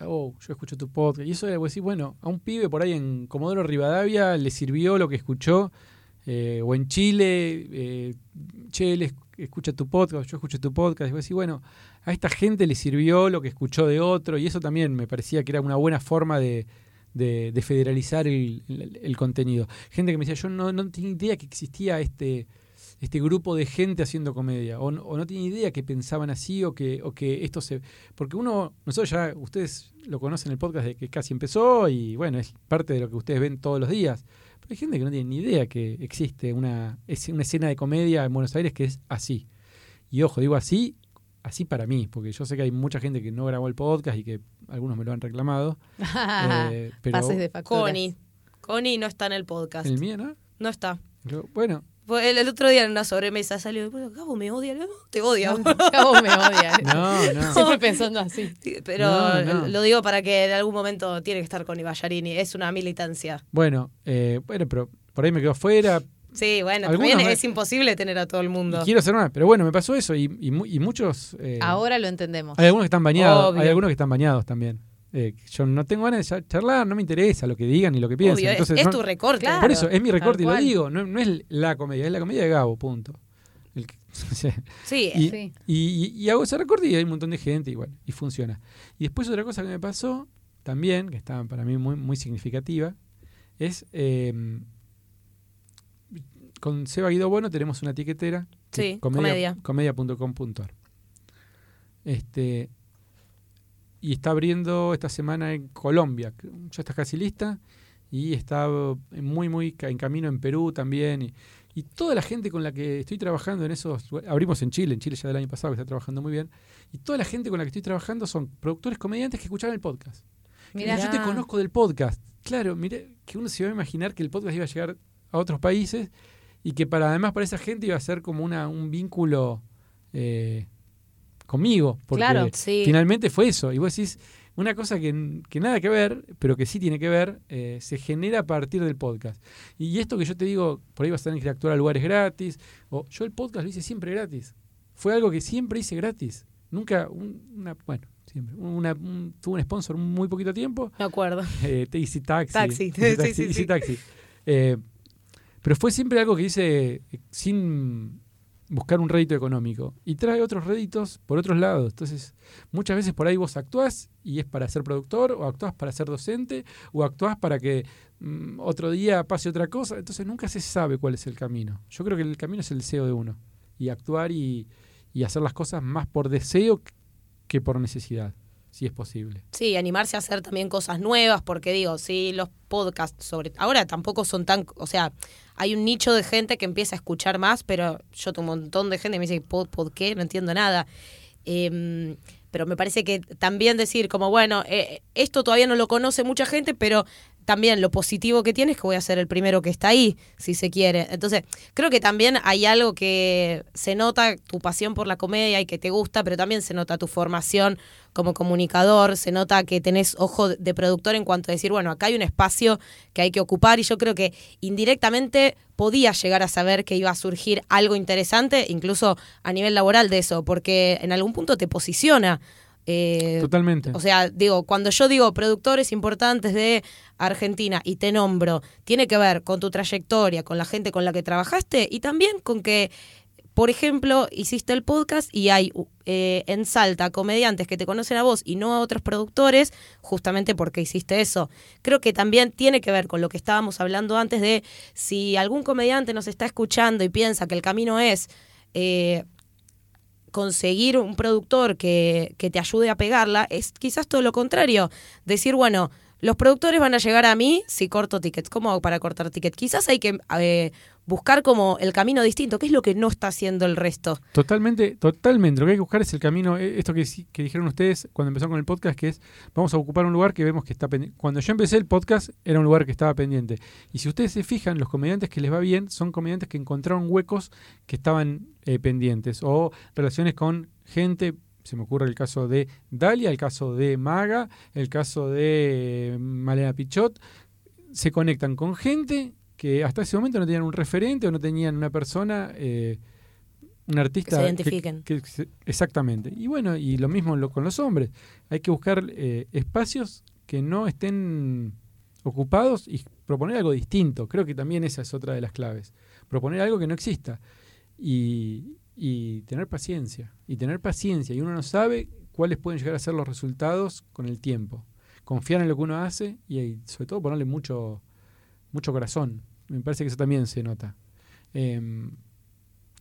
oh, yo escucho tu podcast. Y eso era decir, bueno, a un pibe por ahí en Comodoro Rivadavia le sirvió lo que escuchó, eh, o en Chile, eh, che, escucha tu podcast, yo escucho tu podcast. Y vos decís, bueno, a esta gente le sirvió lo que escuchó de otro y eso también me parecía que era una buena forma de, de- de federalizar el, contenido. Gente que me decía, yo no, no tenía idea que existía este, este grupo de gente haciendo comedia, o no, tenía idea que pensaban así, o que, o que esto se... Porque uno, nosotros ya, ustedes lo conocen el podcast de que casi empezó, y bueno, es parte de lo que ustedes ven todos los días. Pero hay gente que no tiene ni idea que existe una, es una escena de comedia en Buenos Aires que es así. Y ojo, digo así, así para mí, porque yo sé que hay mucha gente que no grabó el podcast y que algunos me lo han reclamado. *laughs* eh, pero Pases de facturas. Connie. Connie no está en el podcast. el mío, ¿no? No está. Yo- Bueno, El, el otro día en una sobremesa salió, bueno, Gabo me odia, no, te odia. Cabo me odia. *laughs* no, no. *laughs* Siempre pensando así. Sí, Pero No, no. lo digo para que en algún momento tiene que estar Connie Ballarini, es una militancia. Bueno, eh, bueno, pero por ahí me quedo afuera. Sí, bueno, Algunos también me- es imposible tener a todo el mundo. Y quiero hacer más, pero bueno, me pasó eso y, y mu- y muchos... eh, Ahora lo entendemos. hay algunos que están bañados, Obvio. hay algunos que están bañados también. Eh, yo no tengo ganas de cha- charlar, no me interesa lo que digan ni lo que piensen. Obvio, Entonces, es, no- tu recorte. Claro. por eso, es mi recorte y lo digo, no, no es la comedia, es la comedia de Gabo, punto. El *laughs* Sí, y, Sí. y- y hago ese recorte y hay un montón de gente y bueno, y funciona. Y después otra cosa que me pasó también, que está para mí muy, muy significativa, es eh, con Seba Guido Bueno tenemos una etiquetera que Sí, es comedia- comedia. comedia.com.ar. Este, y está abriendo esta semana en Colombia, ya está casi lista, y está eh, muy, muy en camino en Perú también. Y, y toda la gente con la que estoy trabajando en esos. Abrimos en Chile, en Chile ya del año pasado, que está trabajando muy bien. Y toda la gente con la que estoy trabajando son productores comediantes que escuchaban el podcast. Mirá. Yo te conozco del podcast. Claro, mire, que uno se iba a imaginar que el podcast iba a llegar a otros países y que para además para esa gente iba a ser como una, un vínculo eh, conmigo. Porque Claro, sí. finalmente fue eso. Y vos decís, una cosa que, que nada que ver, pero que sí tiene que ver, eh, se genera a partir del podcast. Y esto que yo te digo, por ahí vas a tener que actuar a lugares gratis, o yo el podcast lo hice siempre gratis. fue algo que siempre hice gratis. Nunca, un- una, bueno, siempre. Una, un- tuve un sponsor muy poquito tiempo. Me acuerdo. *laughs* Eh, te- Easy Taxi. Taxi, *laughs* Taxi, sí, Easy sí. Taxi. Eh, pero fue siempre algo que hice sin buscar un rédito económico. Y trae otros réditos por otros lados. Entonces, muchas veces por ahí vos actuás y es para ser productor, o actuás para ser docente, o actuás para que mm, otro día pase otra cosa. Entonces, nunca se sabe cuál es el camino. Yo creo que el camino es el deseo de uno. Y actuar y, y hacer las cosas más por deseo que por necesidad, si es posible. Sí, animarse a hacer también cosas nuevas, porque digo, sí, los podcasts sobre ahora tampoco son tan, o sea, hay un nicho de gente que empieza a escuchar más, pero yo tengo un montón de gente que me dice, ¿pod, qué? No entiendo nada. Em, pero me parece que también decir como, bueno, eh, esto todavía no lo conoce mucha gente, pero también lo positivo que tiene es que voy a ser el primero que está ahí, si se quiere. Entonces, creo que también hay algo que se nota, tu pasión por la comedia y que te gusta, pero también se nota tu formación como comunicador, se nota que tenés ojo de productor en cuanto a decir, bueno, acá hay un espacio que hay que ocupar y yo creo que indirectamente podía llegar a saber que iba a surgir algo interesante, incluso a nivel laboral de eso, porque en algún punto te posiciona. Eh, Totalmente. o sea, digo, cuando yo digo productores importantes de Argentina y te nombro, tiene que ver con tu trayectoria, con la gente con la que trabajaste y también con que, por ejemplo, hiciste el podcast y hay eh, en Salta comediantes que te conocen a vos y no a otros productores, justamente porque hiciste eso. Creo que también tiene que ver con lo que estábamos hablando antes de si algún comediante nos está escuchando y piensa que el camino es... eh, conseguir un productor que, que te ayude a pegarla, es quizás todo lo contrario. Decir, bueno, los productores van a llegar a mí si corto tickets. ¿Cómo hago para cortar tickets? Quizás hay que eh, buscar como el camino distinto, que es lo que no está haciendo el resto. Totalmente, totalmente. Lo que hay que buscar es el camino, eh, esto que, que dijeron ustedes cuando empezaron con el podcast, que es vamos a ocupar un lugar que vemos que está pendiente. Cuando yo empecé el podcast era un lugar que estaba pendiente. Y si ustedes se fijan, los comediantes que les va bien son comediantes que encontraron huecos que estaban eh, pendientes o relaciones con gente. Se me ocurre el caso de Dalia, el caso de Maga, el caso de eh, Malena Pichot. Se conectan con gente que hasta ese momento no tenían un referente o no tenían una persona, eh, un artista. Que se identifiquen. que exactamente. Y bueno, y lo mismo lo- con los hombres. Hay que buscar eh, espacios que no estén ocupados y proponer algo distinto. Creo que también esa es otra de las claves. Proponer algo que no exista. Y, y tener paciencia. Y tener paciencia. Y uno no sabe cuáles pueden llegar a ser los resultados con el tiempo. Confiar en lo que uno hace y, y sobre todo ponerle mucho, mucho corazón. Me parece que eso también se nota. Em,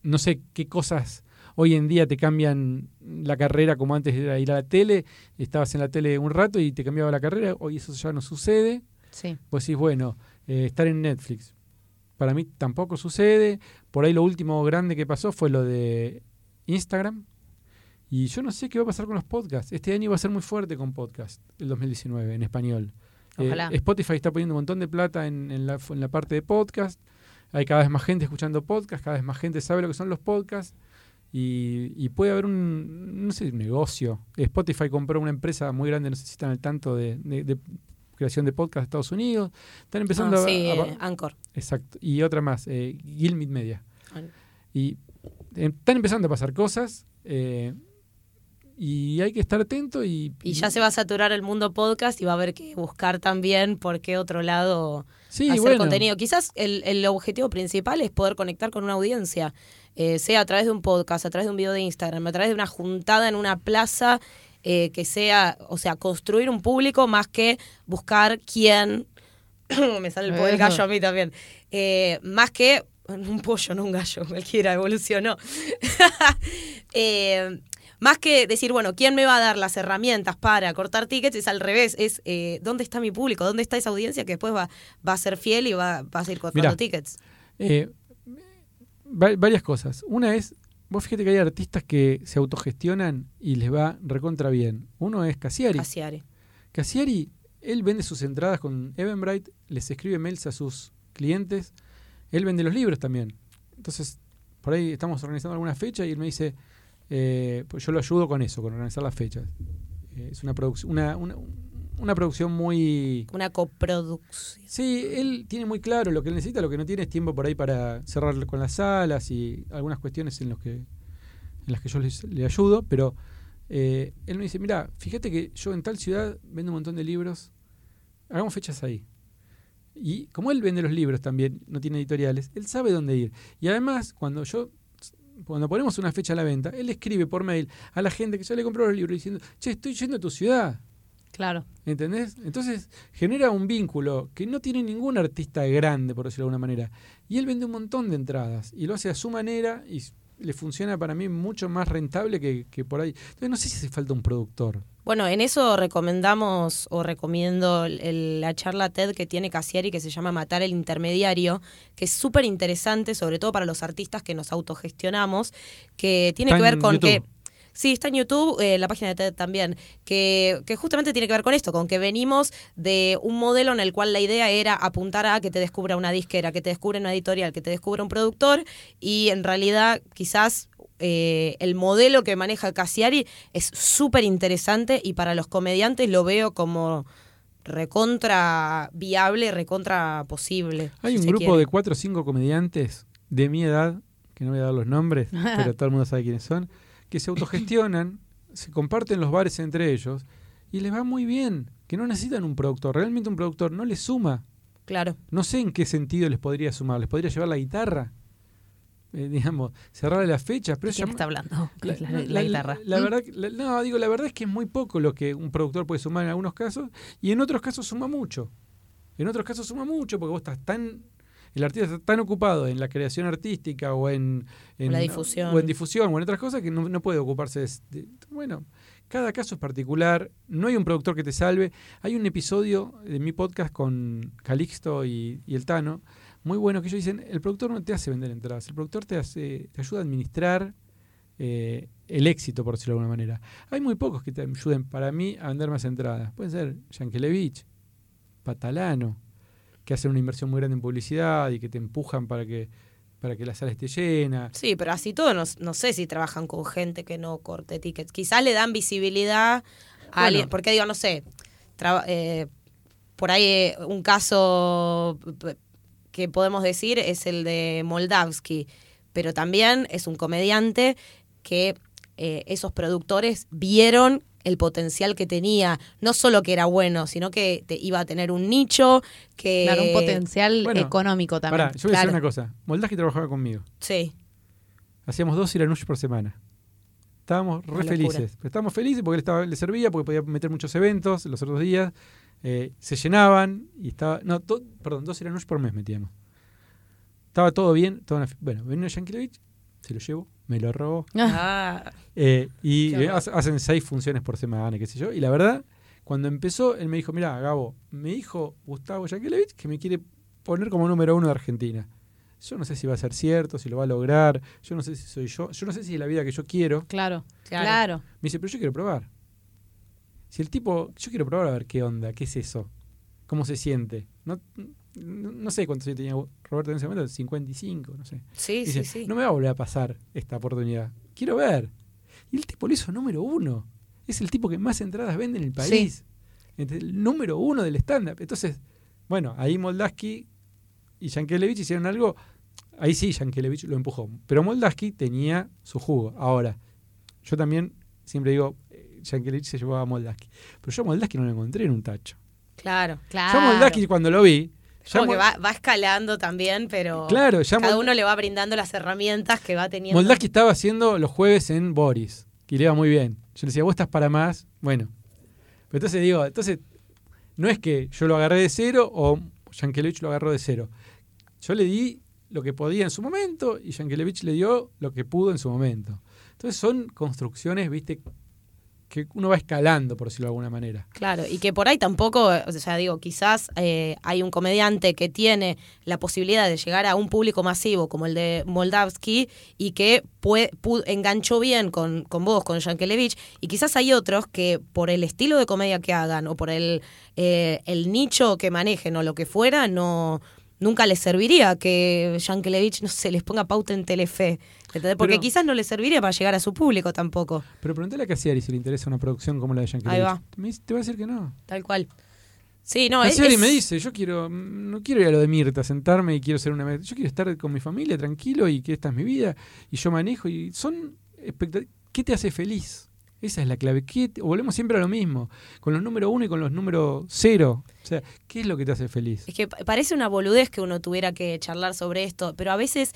no sé qué cosas hoy en día te cambian la carrera como antes era ir a la tele, estabas en la tele un rato y te cambiaba la carrera, hoy eso ya no sucede, Sí. pues decís, bueno, eh, estar en Netflix, para mí tampoco sucede, por ahí lo último grande que pasó fue lo de Instagram, y yo no sé qué va a pasar con los podcasts, este año va a ser muy fuerte con podcast, el 2019, en español. Eh, Ojalá. Spotify está poniendo un montón de plata en, en la, en la parte de podcast. Hay cada vez más gente escuchando podcast, cada vez más gente sabe lo que son los podcasts. Y, y puede haber un, no sé, un negocio. Spotify compró una empresa muy grande, no sé si están al tanto de, de- de creación de podcast de Estados Unidos. Están empezando Ah, a- sí, a, eh, Anchor. Exacto. Y otra más, eh, Gilmit Media. Bueno. Y eh, están empezando a pasar cosas. eh, y hay que estar atento y, Y ya se va a saturar el mundo podcast y va a haber que buscar también por qué otro lado sí, hacer bueno, contenido. Quizás el, el objetivo principal es poder conectar con una audiencia, eh, sea a través de un podcast, a través de un video de Instagram, a través de una juntada en una plaza, eh, que sea, o sea, construir un público más que buscar quién. *coughs* Me sale el, el gallo a mí también. Eh, más que *laughs* un pollo, no un gallo, *laughs* cualquiera evolucionó. *laughs* Eh, más que decir, bueno, ¿quién me va a dar las herramientas para cortar tickets? Es al revés, es eh, ¿dónde está mi público? ¿Dónde está esa audiencia que después va, va a ser fiel y va, va a seguir cortando Mirá. tickets? Eh, va- varias cosas. Una es, vos fíjate que hay artistas que se autogestionan y les va recontra bien. Uno es Cassiari. Casiari. Cassiari, él vende sus entradas con Eventbrite, les escribe mails a sus clientes, él vende los libros también. Entonces, por ahí estamos organizando alguna fecha y él me dice, eh, pues yo lo ayudo con eso, con organizar las fechas. Eh, es una, una, una, una producción muy... Una coproducción. Sí, él tiene muy claro lo que él necesita, lo que no tiene es tiempo por ahí para cerrar con las salas y algunas cuestiones en los que en las que yo le ayudo, pero eh, él me dice, mira, fíjate que yo en tal ciudad vendo un montón de libros, hagamos fechas ahí. Y como él vende los libros también, no tiene editoriales, él sabe dónde ir. Y además, cuando yo cuando ponemos una fecha a la venta, él escribe por mail a la gente que ya le compró los libros diciendo, che, estoy yendo a tu ciudad. Claro. ¿Entendés? Entonces genera un vínculo que no tiene ningún artista grande, por decirlo de alguna manera. Y él vende un montón de entradas y lo hace a su manera y le funciona para mí mucho más rentable que, que por ahí. Entonces no sé si hace falta un productor. Bueno, en eso recomendamos o recomiendo el- la charla TED que tiene Cassiari que se llama Matar el Intermediario, que es súper interesante, sobre todo para los artistas que nos autogestionamos, que tiene Está que ver con YouTube. que... Sí, está en YouTube, eh, la página de TED también, que, que justamente tiene que ver con esto, con que venimos de un modelo en el cual la idea era apuntar a que te descubra una disquera, que te descubra una editorial, que te descubra un productor, y en realidad quizás eh, el modelo que maneja Cassiari es súper interesante y para los comediantes lo veo como recontra viable, recontra posible. Hay si un grupo quiere. de cuatro o cinco comediantes de mi edad, que no voy a dar los nombres, *laughs* pero todo el mundo sabe quiénes son, que se autogestionan, *coughs* se comparten los bares entre ellos y les va muy bien, que no necesitan un productor. Realmente un productor no les suma. Claro. No sé en qué sentido les podría sumar. ¿Les podría llevar la guitarra? Eh, digamos, cerrarle las fechas. Pero ¿Quién llama- está hablando? *laughs* la, La, la- la la- guitarra. la verdad, no, digo, la verdad es que es muy poco lo que un productor puede sumar en algunos casos y en otros casos suma mucho. En otros casos suma mucho porque vos estás tan el artista está tan ocupado en la creación artística o en, en- la difusión. o en difusión o en otras cosas que no, no puede ocuparse de, de- bueno cada caso es particular no hay un productor que te salve. Hay un episodio de mi podcast con Calixto y, y el Tano muy bueno que ellos dicen el productor no te hace vender entradas el productor te hace te ayuda a administrar eh, el éxito por decirlo de alguna manera. Hay muy pocos que te ayuden para mí a vender más entradas. Pueden ser Yankelevich Patalano que hacen una inversión muy grande en publicidad y que te empujan para que para que la sala esté llena. Sí, pero así todo, no, no sé si trabajan con gente que no corte tickets. Quizás le dan visibilidad a Bueno. alguien, porque digo, no sé, traba- eh, por ahí eh, un caso que podemos decir es el de Moldavsky, pero también es un comediante que eh, esos productores vieron el potencial que tenía, no solo que era bueno, sino que te iba a tener un nicho, que... Claro, un potencial Bueno, económico también. Pará, yo voy a decir una cosa. Moldaski trabajaba conmigo. Sí, Hacíamos dos iranush por semana. Estábamos re felices. Pero estábamos felices porque él estaba, le servía, porque podía meter muchos eventos los otros días. eh, se llenaban y estaba. No, to- perdón, dos iranush por mes metíamos. Estaba todo bien. Toda una bueno, vino Yankelevich, se lo llevo, me lo robó. *laughs* Ah, Eh, y eh, hacen seis funciones por semana, qué sé yo. Y la verdad, cuando empezó, él me dijo, mira, Gabo, me dijo Gustavo Yankelevich que me quiere poner como número uno de Argentina. Yo no sé si va a ser cierto, si lo va a lograr. Yo no sé si soy yo. Yo no sé si es la vida que yo quiero. Claro, Claro. claro. Me dice, pero yo quiero probar. Si el tipo, yo quiero probar a ver qué onda, qué es eso, cómo se siente. No, no, no sé cuántos años tenía Roberto en ese momento, 55, no sé. sí, Dice, sí, sí. no me va a volver a pasar esta oportunidad. Quiero ver. Y el tipo lo hizo número uno. Es el tipo que más entradas vende en el país. El número uno del stand-up. Entonces, bueno, ahí Moldaski y Yankelevich hicieron algo. Ahí sí, Yankelevich lo empujó. Pero Moldaski tenía su jugo. Ahora, yo también siempre digo, eh, Yankelevich se llevó a Moldaski. Pero yo a Moldaski no lo encontré en un tacho. Claro. Claro. Yo a Moldaski cuando lo vi. Ya Como que Mol- va, va escalando también, pero Claro, ya cada uno le va brindando las herramientas que va teniendo. Moldaski estaba haciendo los jueves en Boris, que le iba muy bien. Yo le decía, vos estás para más. Bueno. Pero entonces digo, entonces, no es que yo lo agarré de cero o Yankelevich lo agarró de cero. Yo le di lo que podía en su momento y Yankelevich le dio lo que pudo en su momento. Entonces son construcciones, viste, que uno va escalando, por decirlo de alguna manera. Claro, y que por ahí tampoco, o sea, digo, quizás eh, hay un comediante que tiene la posibilidad de llegar a un público masivo como el de Moldavsky y que pue- pu- enganchó bien con, con vos, con Yankelevich, y quizás hay otros que por el estilo de comedia que hagan o por el, eh, el nicho que manejen o lo que fuera, no nunca les serviría que Yankelevich, no sé, les ponga pauta en Telefe. ¿Entendés? Porque Pero- quizás no les serviría para llegar a su público tampoco, Pero pregúntale a Cassiari si le interesa una producción como la de Yankelevich. Ahí va. Me dice- te va a decir que no. tal cual. Sí, no, Cassiari es- me dice, yo quiero, mm, no quiero ir a lo de Mirta, sentarme y quiero ser una... Yo quiero estar con mi familia tranquilo y que esta es mi vida y yo manejo y son ¿qué te hace feliz? Esa es la clave. ¿Qué volvemos siempre a lo mismo, con los números uno y con los números cero. O sea, ¿qué es lo que te hace feliz? Es que pa- parece una boludez que uno tuviera que charlar sobre esto, pero a veces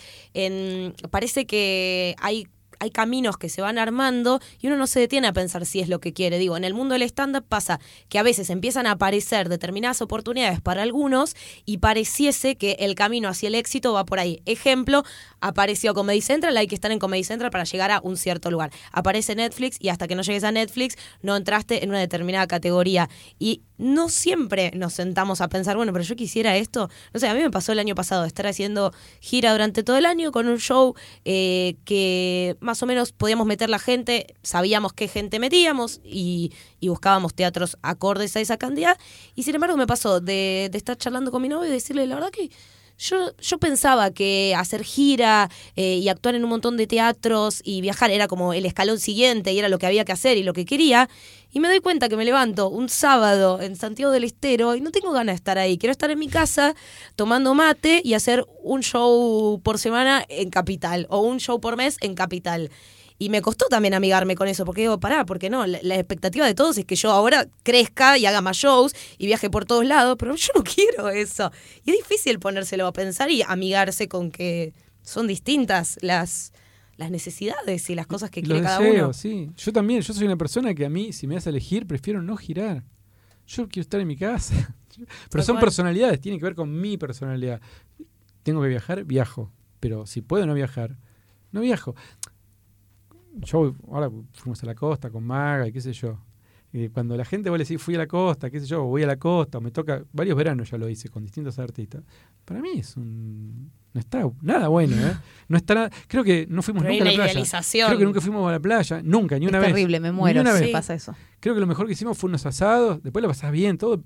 parece que hay, hay caminos que se van armando y uno no se detiene a pensar si es lo que quiere. Digo, en el mundo del stand-up pasa que a veces empiezan a aparecer determinadas oportunidades para algunos y pareciese que el camino hacia el éxito va por ahí. Ejemplo, apareció Comedy Central, hay que estar en Comedy Central para llegar a un cierto lugar. Aparece Netflix y hasta que no llegues a Netflix no entraste en una determinada categoría. Y no siempre nos sentamos a pensar, bueno, pero yo quisiera esto. No sé, a mí me pasó el año pasado estar haciendo gira durante todo el año con un show eh, que más o menos podíamos meter la gente, sabíamos qué gente metíamos y, y buscábamos teatros acordes a esa cantidad. Y sin embargo me pasó de, de estar charlando con mi novio y decirle, la verdad que yo, yo pensaba que hacer gira eh, y actuar en un montón de teatros y viajar era como el escalón siguiente y era lo que había que hacer y lo que quería. Y me doy cuenta que me levanto un sábado en Santiago del Estero y no tengo ganas de estar ahí. Quiero estar en mi casa tomando mate y hacer un show por semana en Capital o un show por mes en Capital. Y me costó también amigarme con eso, porque digo, pará, porque no, la, la expectativa de todos es que yo ahora crezca y haga más shows y viaje por todos lados, pero yo no *laughs* quiero eso. Y es difícil ponérselo a pensar y amigarse con que son distintas las, las necesidades y las cosas que quiere los cada uno. sí. Yo también, yo soy una persona que a mí, si me das a elegir, prefiero no girar. Yo quiero estar en mi casa. *laughs* Pero son personalidades, tiene que ver con mi personalidad. Tengo que viajar, viajo. Pero si puedo no viajar, no viajo. Yo ahora fuimos a la costa con Maga y qué sé yo. Eh, cuando la gente vuelve a decir fui a la costa, qué sé yo, voy a la costa, o me toca, varios veranos ya lo hice con distintos artistas. Para mí es un. No está nada bueno, ¿eh? *laughs* No está nada. Creo que no fuimos Pero nunca a una la playa. Creo que nunca fuimos a la playa, nunca, ni Es una vez. terrible, me Ni muero una si vez. pasa eso. Creo que lo mejor que hicimos fue unos asados, después lo pasás bien, todo,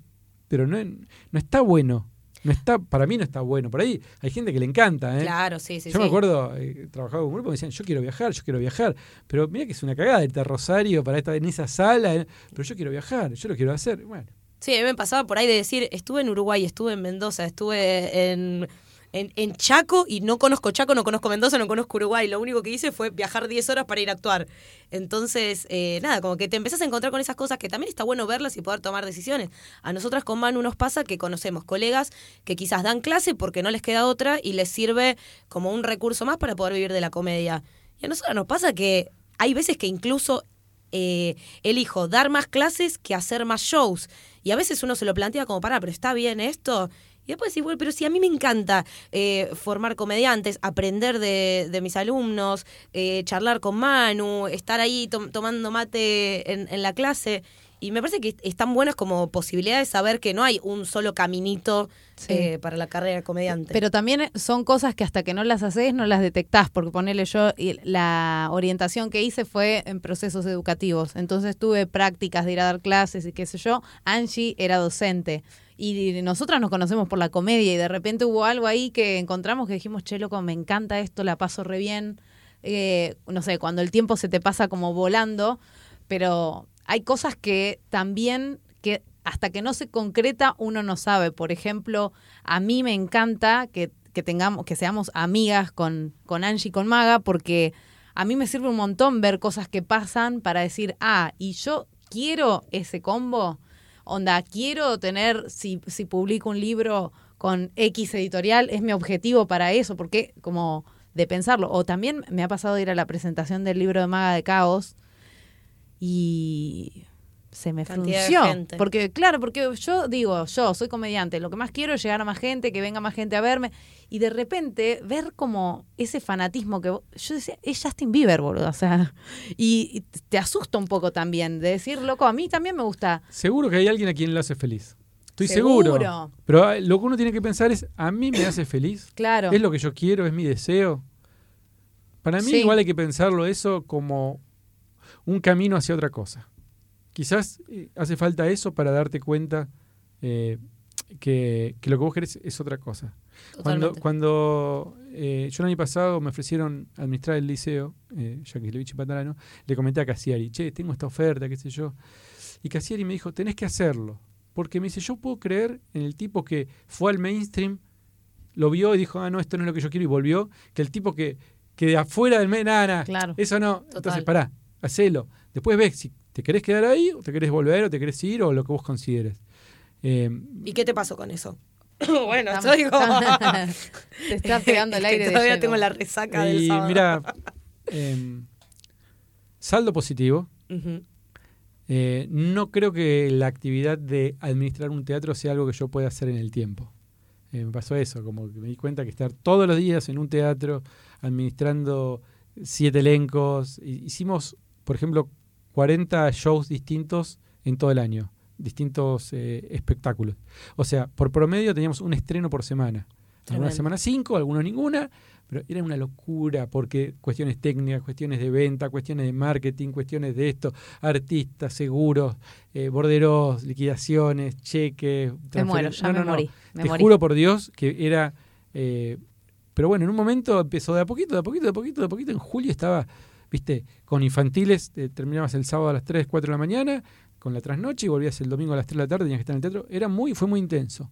pero no, no está bueno. No está, para mí no está bueno. Por ahí hay gente que le encanta, ¿eh? Claro, sí, sí, yo sí. me acuerdo, eh, trabajaba con un grupo, me decían, yo quiero viajar, yo quiero viajar. Pero mira que es una cagada irte a Rosario para estar en esa sala, eh, pero yo quiero viajar, yo lo quiero hacer. Bueno, Sí, a mí me pasaba por ahí de decir, estuve en Uruguay, estuve en Mendoza, estuve en, en, en Chaco y no conozco Chaco, no conozco Mendoza, no conozco Uruguay. Lo único que hice fue viajar 10 horas para ir a actuar. Entonces, eh, nada, como que te empezás a encontrar con esas cosas que también está bueno verlas y poder tomar decisiones. A nosotras con Manu nos pasa que conocemos colegas que quizás dan clase porque no les queda otra y les sirve como un recurso más para poder vivir de la comedia. Y a nosotras nos pasa que hay veces que incluso eh, elijo dar más clases que hacer más shows. Y a veces uno se lo plantea como, pará, pero está bien esto. Y después decís, bueno, pero si a mí me encanta eh, formar comediantes, aprender de, de mis alumnos, eh, charlar con Manu, estar ahí tom- tomando mate en, en la clase. Y me parece que están buenas como posibilidades de saber que no hay un solo caminito Sí. eh, para la carrera de comediante. Pero también son cosas que hasta que no las haces no las detectás, porque ponele yo, la orientación que hice fue en procesos educativos, entonces tuve prácticas de ir a dar clases y qué sé yo, Angie era docente. Y nosotras nos conocemos por la comedia y de repente hubo algo ahí que encontramos que dijimos, che, loco, me encanta esto, la paso re bien. Eh, no sé, cuando el tiempo se te pasa como volando, pero hay cosas que también que hasta que no se concreta uno no sabe. Por ejemplo, a mí me encanta que, que tengamos, que seamos amigas con, con Angie y con Maga, porque a mí me sirve un montón ver cosas que pasan para decir, ah, y yo quiero ese combo. Onda, quiero tener, si, si publico un libro con X editorial, es mi objetivo para eso, porque como de pensarlo. O también me ha pasado ir a la presentación del libro de Maga de Caos y se me frunció. Porque, claro, porque yo digo, yo soy comediante, lo que más quiero es llegar a más gente, que venga más gente a verme. Y de repente ver como ese fanatismo que vos- yo decía, es Justin Bieber, boludo. O sea, y, y te asusta un poco también de decir, loco, a mí también me gusta. seguro que hay alguien a quien lo hace feliz. Estoy Seguro. seguro. Pero ah, lo que uno tiene que pensar es, ¿a mí me hace feliz? *clears throat* Claro. ¿Es lo que yo quiero? ¿Es mi deseo? Para mí Sí. igual hay que pensarlo eso como un camino hacia otra cosa. Quizás eh, hace falta eso para darte cuenta eh, que, que lo que vos querés es otra cosa. Cuando, Totalmente. cuando eh, yo el año pasado me ofrecieron administrar el liceo, eh, y Patarano, le comenté a Cassiari, che, tengo esta oferta, qué sé yo. Y Cassiari me dijo, tenés que hacerlo. Porque me dice, yo puedo creer en el tipo que fue al mainstream, lo vio y dijo, ah, no, esto no es lo que yo quiero y volvió, que el tipo que que de afuera del medio, nada, nada. Claro. Eso no. Total. Entonces, pará, hacelo. Después ves si te querés quedar ahí, o te querés volver, o te querés ir, o lo que vos consideres. Eh, ¿Y qué te pasó con eso? *laughs* bueno, estoy como... *laughs* Te está pegando el Es que aire de Todavía tengo la resaca del sábado. mira, *laughs* em, saldo positivo. Eh, no creo que la actividad de administrar un teatro sea algo que yo pueda hacer en el tiempo. Eh, me pasó eso, como que me di cuenta que estar todos los días en un teatro administrando siete elencos. hi- Hicimos, por ejemplo, 40 shows distintos en todo el año, distintos eh, espectáculos. O sea, por promedio teníamos un estreno por semana. Algunas semanas cinco, algunos ninguna, pero era una locura porque cuestiones técnicas, cuestiones de venta, cuestiones de marketing, cuestiones de esto, artistas, seguros, eh, borderos, liquidaciones, cheques. Me muero, ya No, me no, no. morí. Me Te morí. juro por Dios que era... eh, pero bueno, en un momento empezó de a poquito, de a poquito, de a poquito, de a poquito. En julio estaba, viste, con infantiles, terminabas el sábado a las 3, 4 de la mañana, con la trasnoche y volvías el domingo a las 3 de la tarde, tenías que estar en el teatro. Era muy, fue muy intenso.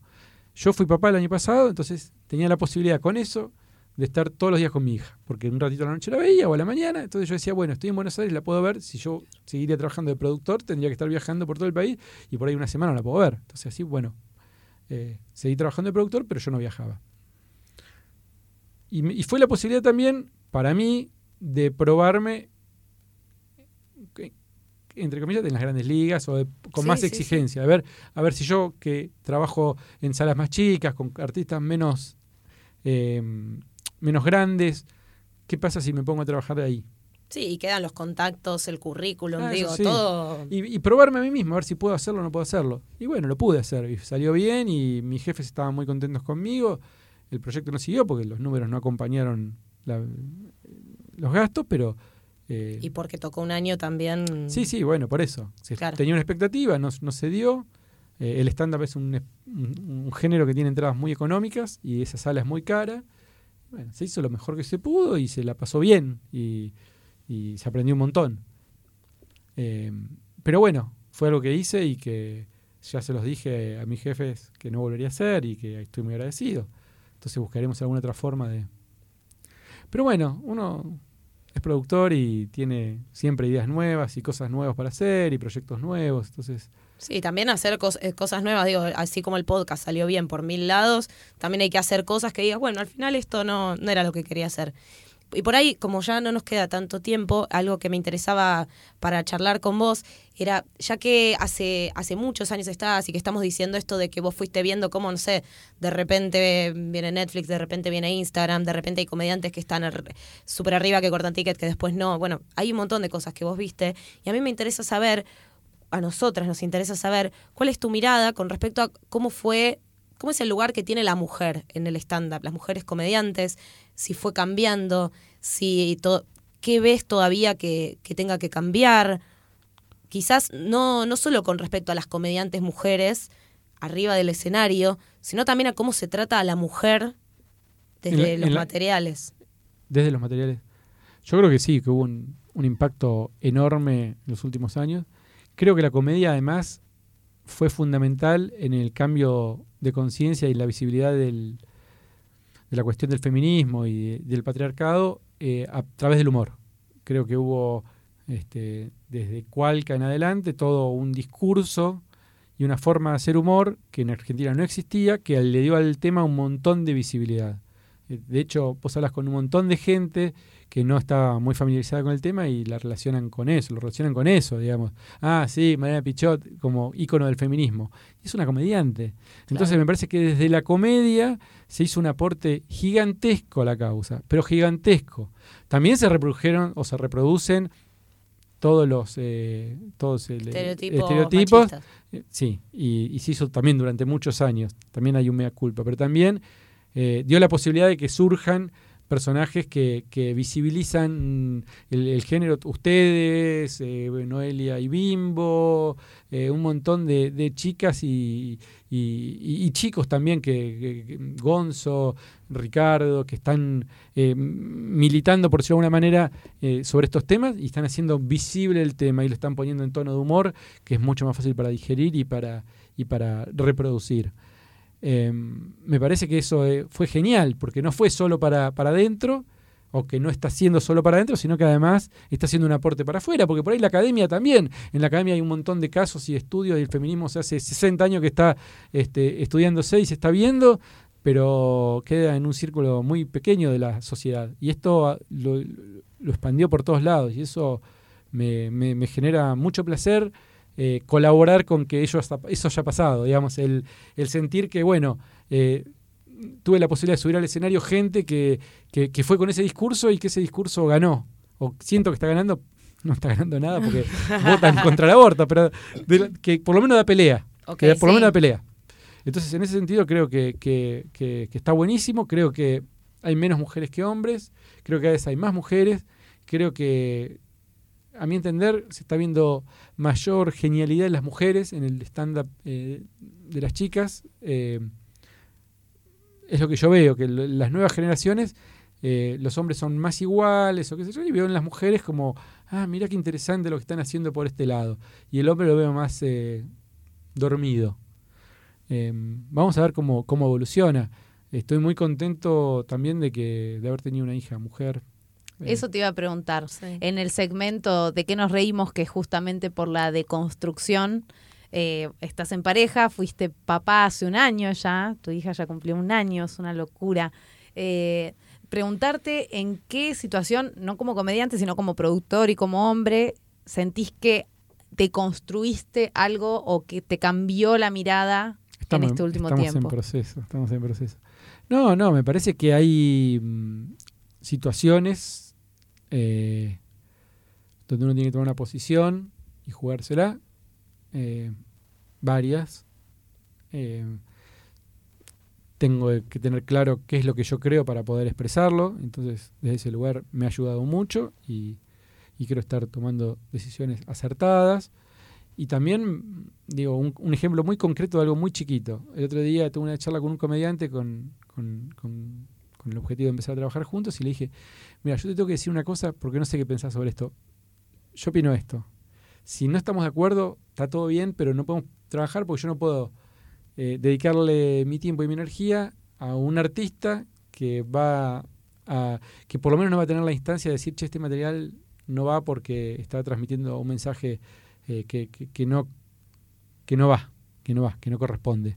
Yo fui papá el año pasado, entonces tenía la posibilidad con eso de estar todos los días con mi hija, porque un ratito a la noche la veía o a la mañana, entonces yo decía, bueno, estoy en Buenos Aires, la puedo ver, si yo seguiría trabajando de productor, tendría que estar viajando por todo el país y por ahí una semana la puedo ver. Entonces así, bueno, eh, seguí trabajando de productor, pero yo no viajaba. Y fue la posibilidad también para mí de probarme, eh, entre comillas, en las grandes ligas o de- con Sí, más sí, exigencia. A, ver, a ver si yo que trabajo en salas más chicas, con artistas menos, eh, menos grandes, ¿qué pasa si me pongo a trabajar de ahí? Sí, y quedan los contactos, el currículum, Ah, digo, sí. todo. Y, y probarme a mí mismo, a ver si puedo hacerlo o no puedo hacerlo. Y bueno, lo pude hacer. Y salió bien y mis jefes estaban muy contentos conmigo. El proyecto no siguió porque los números no acompañaron la- los gastos, pero... eh, Y porque tocó un año también. sí, sí, bueno, por eso. Se- Claro. Tenía una expectativa, no, no se dio. Eh, el stand-up es un, un- un género que tiene entradas muy económicas y esa sala es muy cara. Bueno, se hizo lo mejor que se pudo y se la pasó bien y, y se aprendió un montón. Eh, pero bueno, fue algo que hice y que ya se los dije a mis jefes que no volvería a hacer y que estoy muy agradecido. Entonces buscaremos alguna otra forma de... Pero bueno, uno es productor y tiene siempre ideas nuevas y cosas nuevas para hacer y proyectos nuevos. Entonces, Sí, también hacer eh, cosas nuevas, digo, así como el podcast salió bien por mil lados, también hay que hacer cosas que digas, bueno, al final esto no, no era lo que quería hacer. Y por ahí, como ya no nos queda tanto tiempo, algo que me interesaba para charlar con vos era, ya que hace, hace muchos años estás y que estamos diciendo esto de que vos fuiste viendo cómo, no sé, de repente viene Netflix, de repente viene Instagram, de repente hay comediantes que están súper arriba que cortan ticket, que después no. Bueno, hay un montón de cosas que vos viste y a mí me interesa saber a nosotras nos interesa saber cuál es tu mirada con respecto a cómo fue, cómo es el lugar que tiene la mujer en el stand-up, las mujeres comediantes, si fue cambiando, si to- qué ves todavía que, que tenga que cambiar. Quizás no, no solo con respecto a las comediantes mujeres arriba del escenario, sino también a cómo se trata a la mujer desde la- los la- materiales. desde los materiales. Yo creo que sí, que hubo un, un impacto enorme en los últimos años. Creo que la comedia además fue fundamental en el cambio de conciencia y la visibilidad del, de la cuestión del feminismo y de- del patriarcado eh, a través del humor. Creo que hubo este, desde Cualca en adelante todo un discurso y una forma de hacer humor que en Argentina no existía, que le dio al tema un montón de visibilidad. Eh, De hecho, vos hablas con un montón de gente que no está muy familiarizada con el tema y la relacionan con eso, lo relacionan con eso, digamos. Ah, sí, Mariana Pichot como ícono del feminismo. Es una comediante. Entonces Claro. me parece que desde la comedia se hizo un aporte gigantesco a la causa, pero gigantesco. También se reprodujeron o se reproducen todos los eh, todos el- Estereotipos. eh, Sí, y, y se hizo también durante muchos años. También hay un mea culpa, pero también eh, dio la posibilidad de que surjan personajes que, que visibilizan el, género. Ustedes, eh, Noelia y Bimbo, eh, un montón de, de chicas y, y- chicos también, que- Gonzo, Ricardo, que están eh, militando, por decirlo de alguna manera, eh, sobre estos temas y están haciendo visible el tema y lo están poniendo en tono de humor, que es mucho más fácil para digerir y para, y para reproducir. Eh, me parece que eso eh, fue genial, porque no fue solo para, para adentro, o que no está haciendo solo para adentro, sino que además está haciendo un aporte para afuera, porque por ahí la academia también, en la academia hay un montón de casos y estudios y el feminismo se hace 60 años que está este, estudiándose y se está viendo, pero queda en un círculo muy pequeño de la sociedad. Y esto ah, lo, lo expandió por todos lados y eso me, me genera mucho placer. Eh, colaborar con que ello hasta- eso haya pasado, digamos, el, el sentir que, bueno, eh, tuve la posibilidad de subir al escenario gente que, que, que fue con ese discurso y que ese discurso ganó. O siento que está ganando, no está ganando nada porque *laughs* votan contra el aborto, pero de la- que por lo menos da pelea. Que por lo menos da pelea. Entonces, en ese sentido, creo que, que- que- que está buenísimo. Creo que hay menos mujeres que hombres. Creo que a veces hay más mujeres. Creo que, a mi entender, se está viendo mayor genialidad en las mujeres, en el stand-up eh, de las chicas. Eh, es lo que yo veo, que las nuevas generaciones, eh, los hombres son más iguales o qué sé yo, y veo en las mujeres como, ah, mira qué interesante lo que están haciendo por este lado. Y el hombre lo veo más dormido. Eh, vamos a ver cómo, cómo evoluciona. Estoy muy contento también de que de haber tenido una hija mujer. Eh, Eso te iba a preguntar. Sí. En el segmento de qué nos reímos, que justamente por la deconstrucción, eh, estás en pareja, fuiste papá hace un año ya, tu hija ya cumplió un año, es una locura. Eh, preguntarte en qué situación, no como comediante, sino como productor y como hombre, sentís que te construiste algo o que te cambió la mirada en este último estamos tiempo. en proceso, estamos en proceso. No, no, me parece que hay mm, situaciones eh, donde uno tiene que tomar una posición y jugársela. eh, varias. Eh, tengo que tener claro qué es lo que yo creo para poder expresarlo. Entonces, desde ese lugar me ha ayudado mucho y, y quiero estar tomando decisiones acertadas. Y también, digo, un, ejemplo muy concreto de algo muy chiquito. El otro día tuve una charla con un comediante con- con el objetivo de empezar a trabajar juntos y le dije, mira, yo te tengo que decir una cosa porque no sé qué pensás sobre esto. Yo opino esto. Si no estamos de acuerdo, está todo bien, pero no podemos trabajar porque yo no puedo eh, dedicarle mi tiempo y mi energía a un artista que va a, que por lo menos no va a tener la instancia de decir, che, este material no va porque está transmitiendo un mensaje eh, que, que- que no, que no va, que no va, que no corresponde.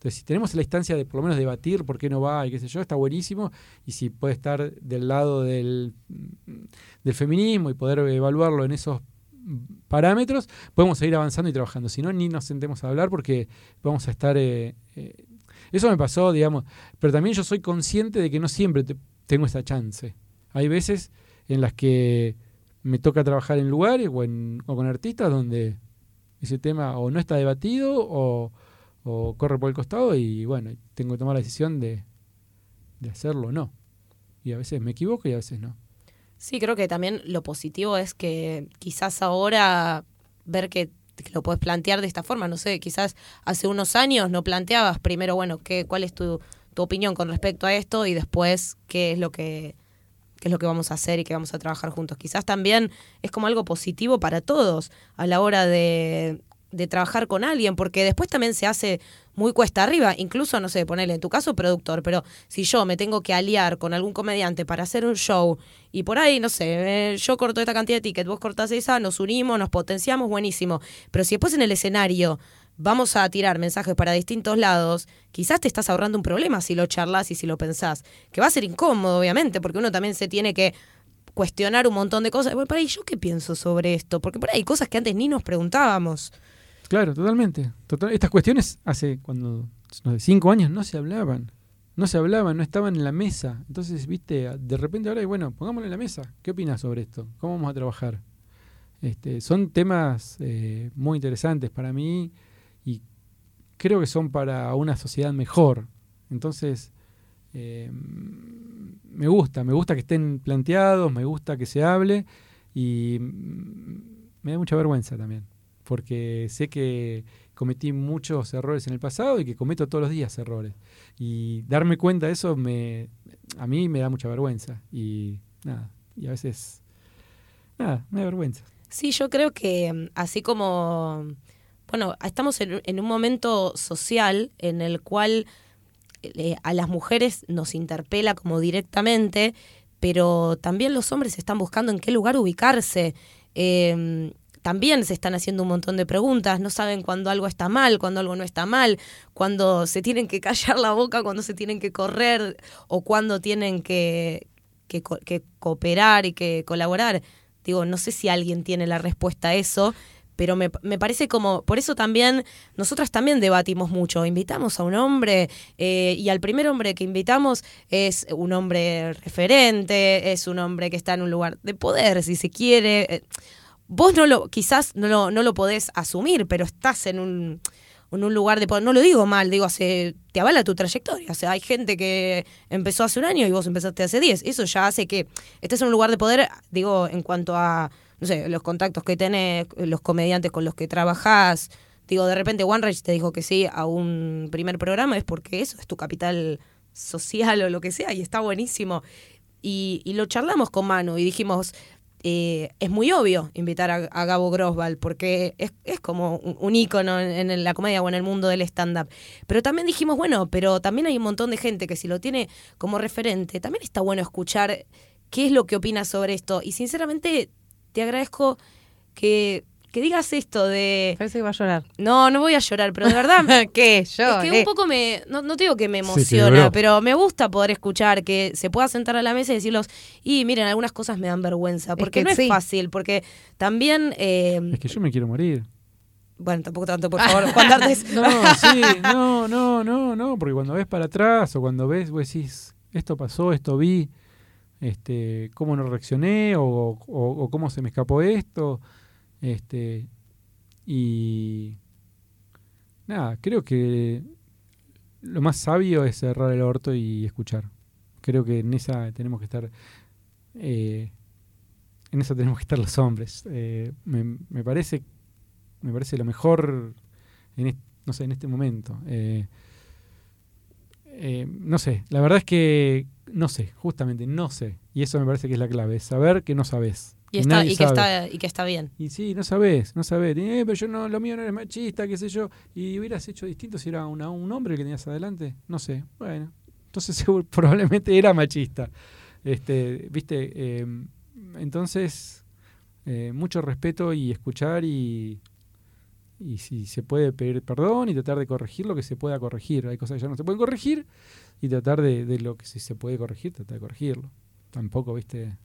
Entonces, si tenemos la instancia de por lo menos debatir por qué no va y qué sé yo, está buenísimo. Y si puede estar del lado del, del feminismo y poder evaluarlo en esos parámetros, podemos seguir avanzando y trabajando. Si no, ni nos sentemos a hablar porque vamos a estar... eh, eh, eso me pasó, digamos, pero también yo soy consciente de que no siempre te- tengo esa chance. Hay veces en las que me toca trabajar en lugares o con artistas donde ese tema o no está debatido o, o corre por el costado y bueno, tengo que tomar la decisión de, de hacerlo o no. Y a veces me equivoco y a veces no. Sí, creo que también lo positivo es que quizás ahora ver que, lo puedes plantear de esta forma, no sé, quizás hace unos años no planteabas primero, bueno, qué, cuál es tu, tu opinión con respecto a esto y después qué es lo que qué es lo que vamos a hacer y qué vamos a trabajar juntos. Quizás también es como algo positivo para todos a la hora de, de trabajar con alguien, porque después también se hace muy cuesta arriba, incluso, no sé, ponerle en tu caso productor, pero si yo me tengo que aliar con algún comediante para hacer un show y por ahí, no sé, eh, yo corto esta cantidad de tickets, vos cortás esa, nos unimos, nos potenciamos, buenísimo, pero si después en el escenario vamos a tirar mensajes para distintos lados, quizás te estás ahorrando un problema si lo charlas y si lo pensás, que va a ser incómodo, obviamente, porque uno también se tiene que cuestionar un montón de cosas. Bueno, para ahí, ¿yo qué pienso sobre esto? Porque por ahí hay cosas que antes ni nos preguntábamos. Claro, totalmente. Total- Estas cuestiones hace cuando no sé, cinco años no se hablaban. No se hablaban, no estaban en la mesa. Entonces, viste, de repente ahora, bueno, pongámoslo en la mesa. ¿Qué opinas sobre esto? ¿Cómo vamos a trabajar? Este, son temas eh, muy interesantes para mí y creo que son para una sociedad mejor. Entonces, eh, me gusta, me gusta que estén planteados, me gusta que se hable y mm, me da mucha vergüenza también, porque sé que cometí muchos errores en el pasado y que cometo todos los días errores. Y darme cuenta de eso me, a mí me da mucha vergüenza y nada, y a veces, nada, me da vergüenza. Sí, yo creo que mm, así como, bueno, estamos en, un momento social en el cual eh, a las mujeres nos interpela como directamente pero también los hombres están buscando en qué lugar ubicarse. Eh, también se están haciendo un montón de preguntas, no saben cuándo algo está mal, cuándo algo no está mal, cuándo se tienen que callar la boca, cuándo se tienen que correr o cuándo tienen que, que, co- que cooperar y que colaborar. Digo, no sé si alguien tiene la respuesta a eso, pero me, me parece como, por eso también, nosotras también debatimos mucho. Invitamos a un hombre eh, y al primer hombre que invitamos es un hombre referente, es un hombre que está en un lugar de poder, si se quiere. Vos no lo, quizás no lo, no lo podés asumir, pero estás en un, en un lugar de poder. No lo digo mal, digo, hace, te avala tu trayectoria. O sea, hay gente que empezó hace un año y vos empezaste hace 10. Eso ya hace que estés en un lugar de poder, digo, en cuanto a, no sé, los contactos que tenés, los comediantes con los que trabajás. Digo, de repente One te dijo que sí a un primer programa, es porque eso es tu capital social o lo que sea, y está buenísimo. Y, y lo charlamos con Manu y dijimos, es muy obvio invitar a, Gabo Grosval porque es, es como un, un ícono en, en la comedia o en el mundo del stand-up. Pero también dijimos, bueno, pero también hay un montón de gente que si lo tiene como referente, también está bueno escuchar qué es lo que opina sobre esto. Y sinceramente te agradezco que, que digas esto de... Parece que va a llorar. No, no voy a llorar, pero de verdad... *laughs* ¿Qué? Yo. Es que un poco me, no, no te digo que me emociona, pero me gusta poder escuchar que se pueda sentar a la mesa y decirlos, y miren, algunas cosas me dan vergüenza, porque que no es fácil, porque también, eh, Es que yo me quiero morir. bueno, tampoco tanto, por *laughs* favor, Juan D'Artes. No, sí, no, *laughs* no, no, no, porque cuando ves para atrás o cuando ves, vos decís, esto pasó, esto vi, este, cómo no reaccioné o, o- o cómo se me escapó esto, este, y nada, creo que lo más sabio es cerrar el orto y escuchar. Creo que en esa tenemos que estar, eh, en eso tenemos que estar los hombres. Eh, me, me parece, me parece lo mejor en este, no sé, en este momento. Eh, no sé, la verdad es que no sé, justamente no sé. Y eso me parece que es la clave, saber que no sabes. Y, está, y, que está, y que está bien. Y sí, no sabes, no sabes. Eh, pero yo no, lo mío no es machista, qué sé yo. Y hubieras hecho distinto si era una- un hombre que tenías adelante. No sé. Bueno, entonces *laughs* probablemente era machista. Este, viste, Eh, entonces eh, mucho respeto y escuchar y, y si se puede pedir perdón y tratar de corregir lo que se pueda corregir. Hay cosas que ya no se pueden corregir y tratar de, de lo que sí se puede corregir, tratar de corregirlo. Tampoco, viste.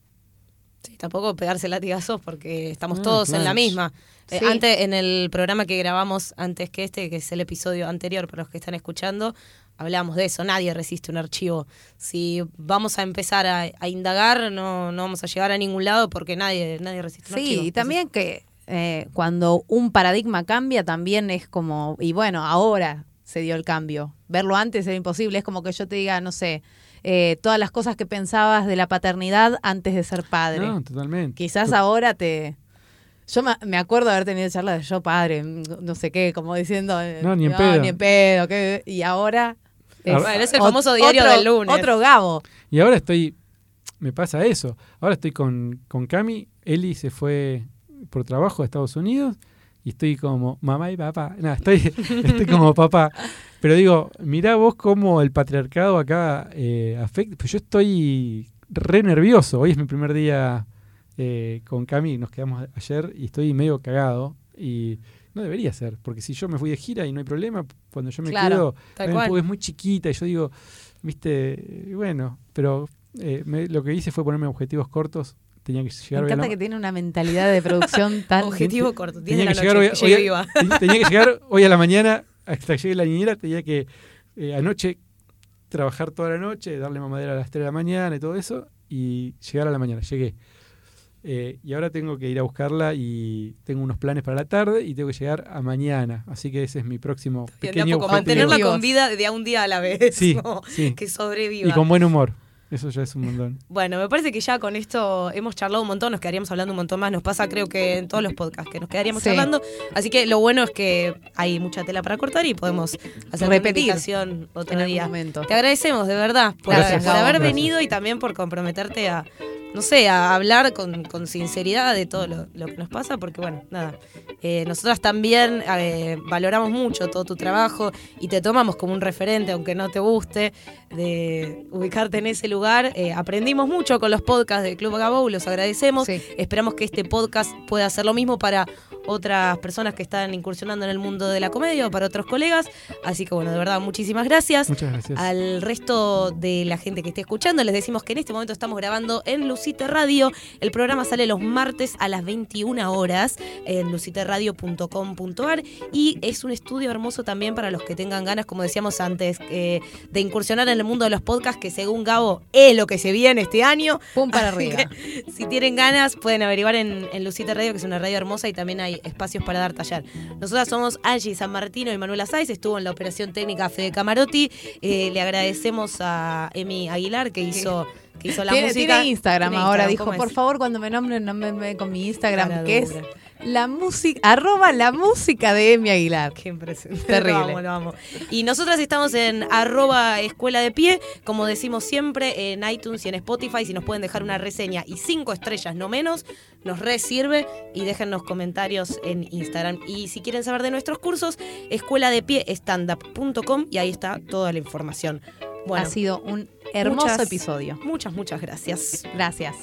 Sí, tampoco pegarse latigazos porque estamos Ah, todos en la misma. Eh, Sí. antes, en el programa que grabamos antes que este, que es el episodio anterior para los que están escuchando, hablamos de eso. Nadie resiste un archivo. Si vamos a empezar a, a indagar, no, no vamos a llegar a ningún lado porque nadie, nadie resiste un Sí, archivo. y también que eh, cuando un paradigma cambia también es como, y bueno, ahora se dio el cambio. Verlo antes era imposible, es como que yo te diga, no sé, eh, todas las cosas que pensabas de la paternidad antes de ser padre. No, totalmente. Quizás ahora te... Yo me- acuerdo de haber tenido charlas de yo padre, no sé qué, como diciendo... eh, No, ni en pedo. Ni en pedo, y ahora... Ah, Bueno, es el famoso diario otro- del lunes. Otro Gabo. Y ahora estoy, me pasa eso. Ahora estoy con, con Cami, Eli se fue por trabajo a Estados Unidos y estoy como mamá y papá. No, estoy, *laughs* estoy como papá. Pero digo, mirá vos cómo el patriarcado acá eh, afecta. Pues yo estoy re nervioso. Hoy es mi primer día eh, con Cami, nos quedamos ayer y estoy medio cagado. Y no debería ser, porque si yo me fui de gira y no hay problema, cuando yo me Claro, quedo, es muy chiquita y yo digo, viste, bueno, pero eh, me- lo que hice fue ponerme objetivos cortos. Tenía que Me llegar hoy a encanta la- que tiene una mentalidad de producción *laughs* tan... Objetivo corto, 10 de tenía la que noche, llegar hoy, a- *laughs* tenía que llegar hoy a la mañana hasta que llegue la niñera, tenía que eh, anoche trabajar toda la noche, darle mamadera a las 3 de la mañana y todo eso, y llegar a la mañana. Llegué. Eh, y ahora tengo que ir a buscarla y tengo unos planes para la tarde y tengo que llegar a mañana. Así que ese es mi próximo Bien, de a pequeño poco, objetivo. mantenerla con vida de a un día a la vez. Sí. *laughs* Que sobreviva. Y con buen humor. Eso ya es un montón. *laughs* Bueno, me parece que ya con esto hemos charlado un montón, nos quedaríamos hablando un montón más. Nos pasa, creo que en todos los podcasts que nos quedaríamos Sí. charlando. Así que lo bueno es que hay mucha tela para cortar y podemos hacer Repetir repetición otro en algún día. momento. Te agradecemos de verdad por, Gracias, por Gabo. haber Gracias. venido y también por comprometerte a, no sé, a hablar con, con sinceridad de todo lo, lo que nos pasa, porque bueno, nada, eh, nosotras también eh, valoramos mucho todo tu trabajo y te tomamos como un referente, aunque no te guste, de ubicarte en ese lugar. Eh, aprendimos mucho con los podcasts del Club Gabou, los agradecemos. Sí. Esperamos que este podcast pueda hacer lo mismo para otras personas que están incursionando en el mundo de la comedia o para otros colegas. Así que bueno, de verdad, muchísimas gracias. Muchas gracias. Al resto de la gente que esté escuchando, les decimos que en este momento estamos grabando en Lucite Radio. El programa sale los martes a las 21 horas en luciteradio.com.ar y es un estudio hermoso también para los que tengan ganas, como decíamos antes, eh, de incursionar en el mundo de los podcasts, que según Gabo es lo que se viene este año. Pum para arriba. si tienen ganas, pueden averiguar en, en Lucite Radio, que es una radio hermosa y también hay espacios para dar taller. Nosotras somos Angie San Martino y Manuela Sáiz, estuvo en la operación técnica Fede Camarotti. Eh, le agradecemos a Emi Aguilar que hizo, que hizo la Tiene, música. tiene Instagram Tiene ahora. Instagram, Dijo, ¿cómo por es? favor, cuando me nombren, nómbrenme con mi Instagram, que es la música, arroba la música de Emi Aguilar. Qué impresionante. Terrible. Lo amo, lo amo. Y nosotras estamos en arroba escuela de pie, como decimos siempre, en iTunes y en Spotify. Si nos pueden dejar una reseña y cinco estrellas, no menos, nos re sirve. Y déjennos comentarios en Instagram. Y si quieren saber de nuestros cursos, escuela de pie standup.com y ahí está toda la información. Bueno, ha sido un hermoso muchas- episodio. muchas, muchas gracias. Gracias.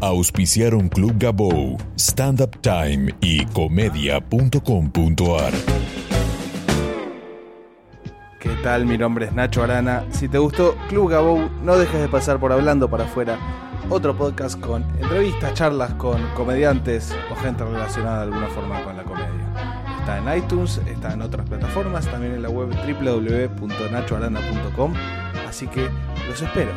Auspiciaron Club Gabou, Stand Up Time y comedia.com.ar. ¿Qué tal? Mi nombre es Nacho Arana. Si te gustó Club Gabou, no dejes de pasar por Hablando para afuera, otro podcast con entrevistas, charlas con comediantes o gente relacionada de alguna forma con la comedia. Está en iTunes, está en otras plataformas, también en la web www.nachoarana.com. Así que los espero.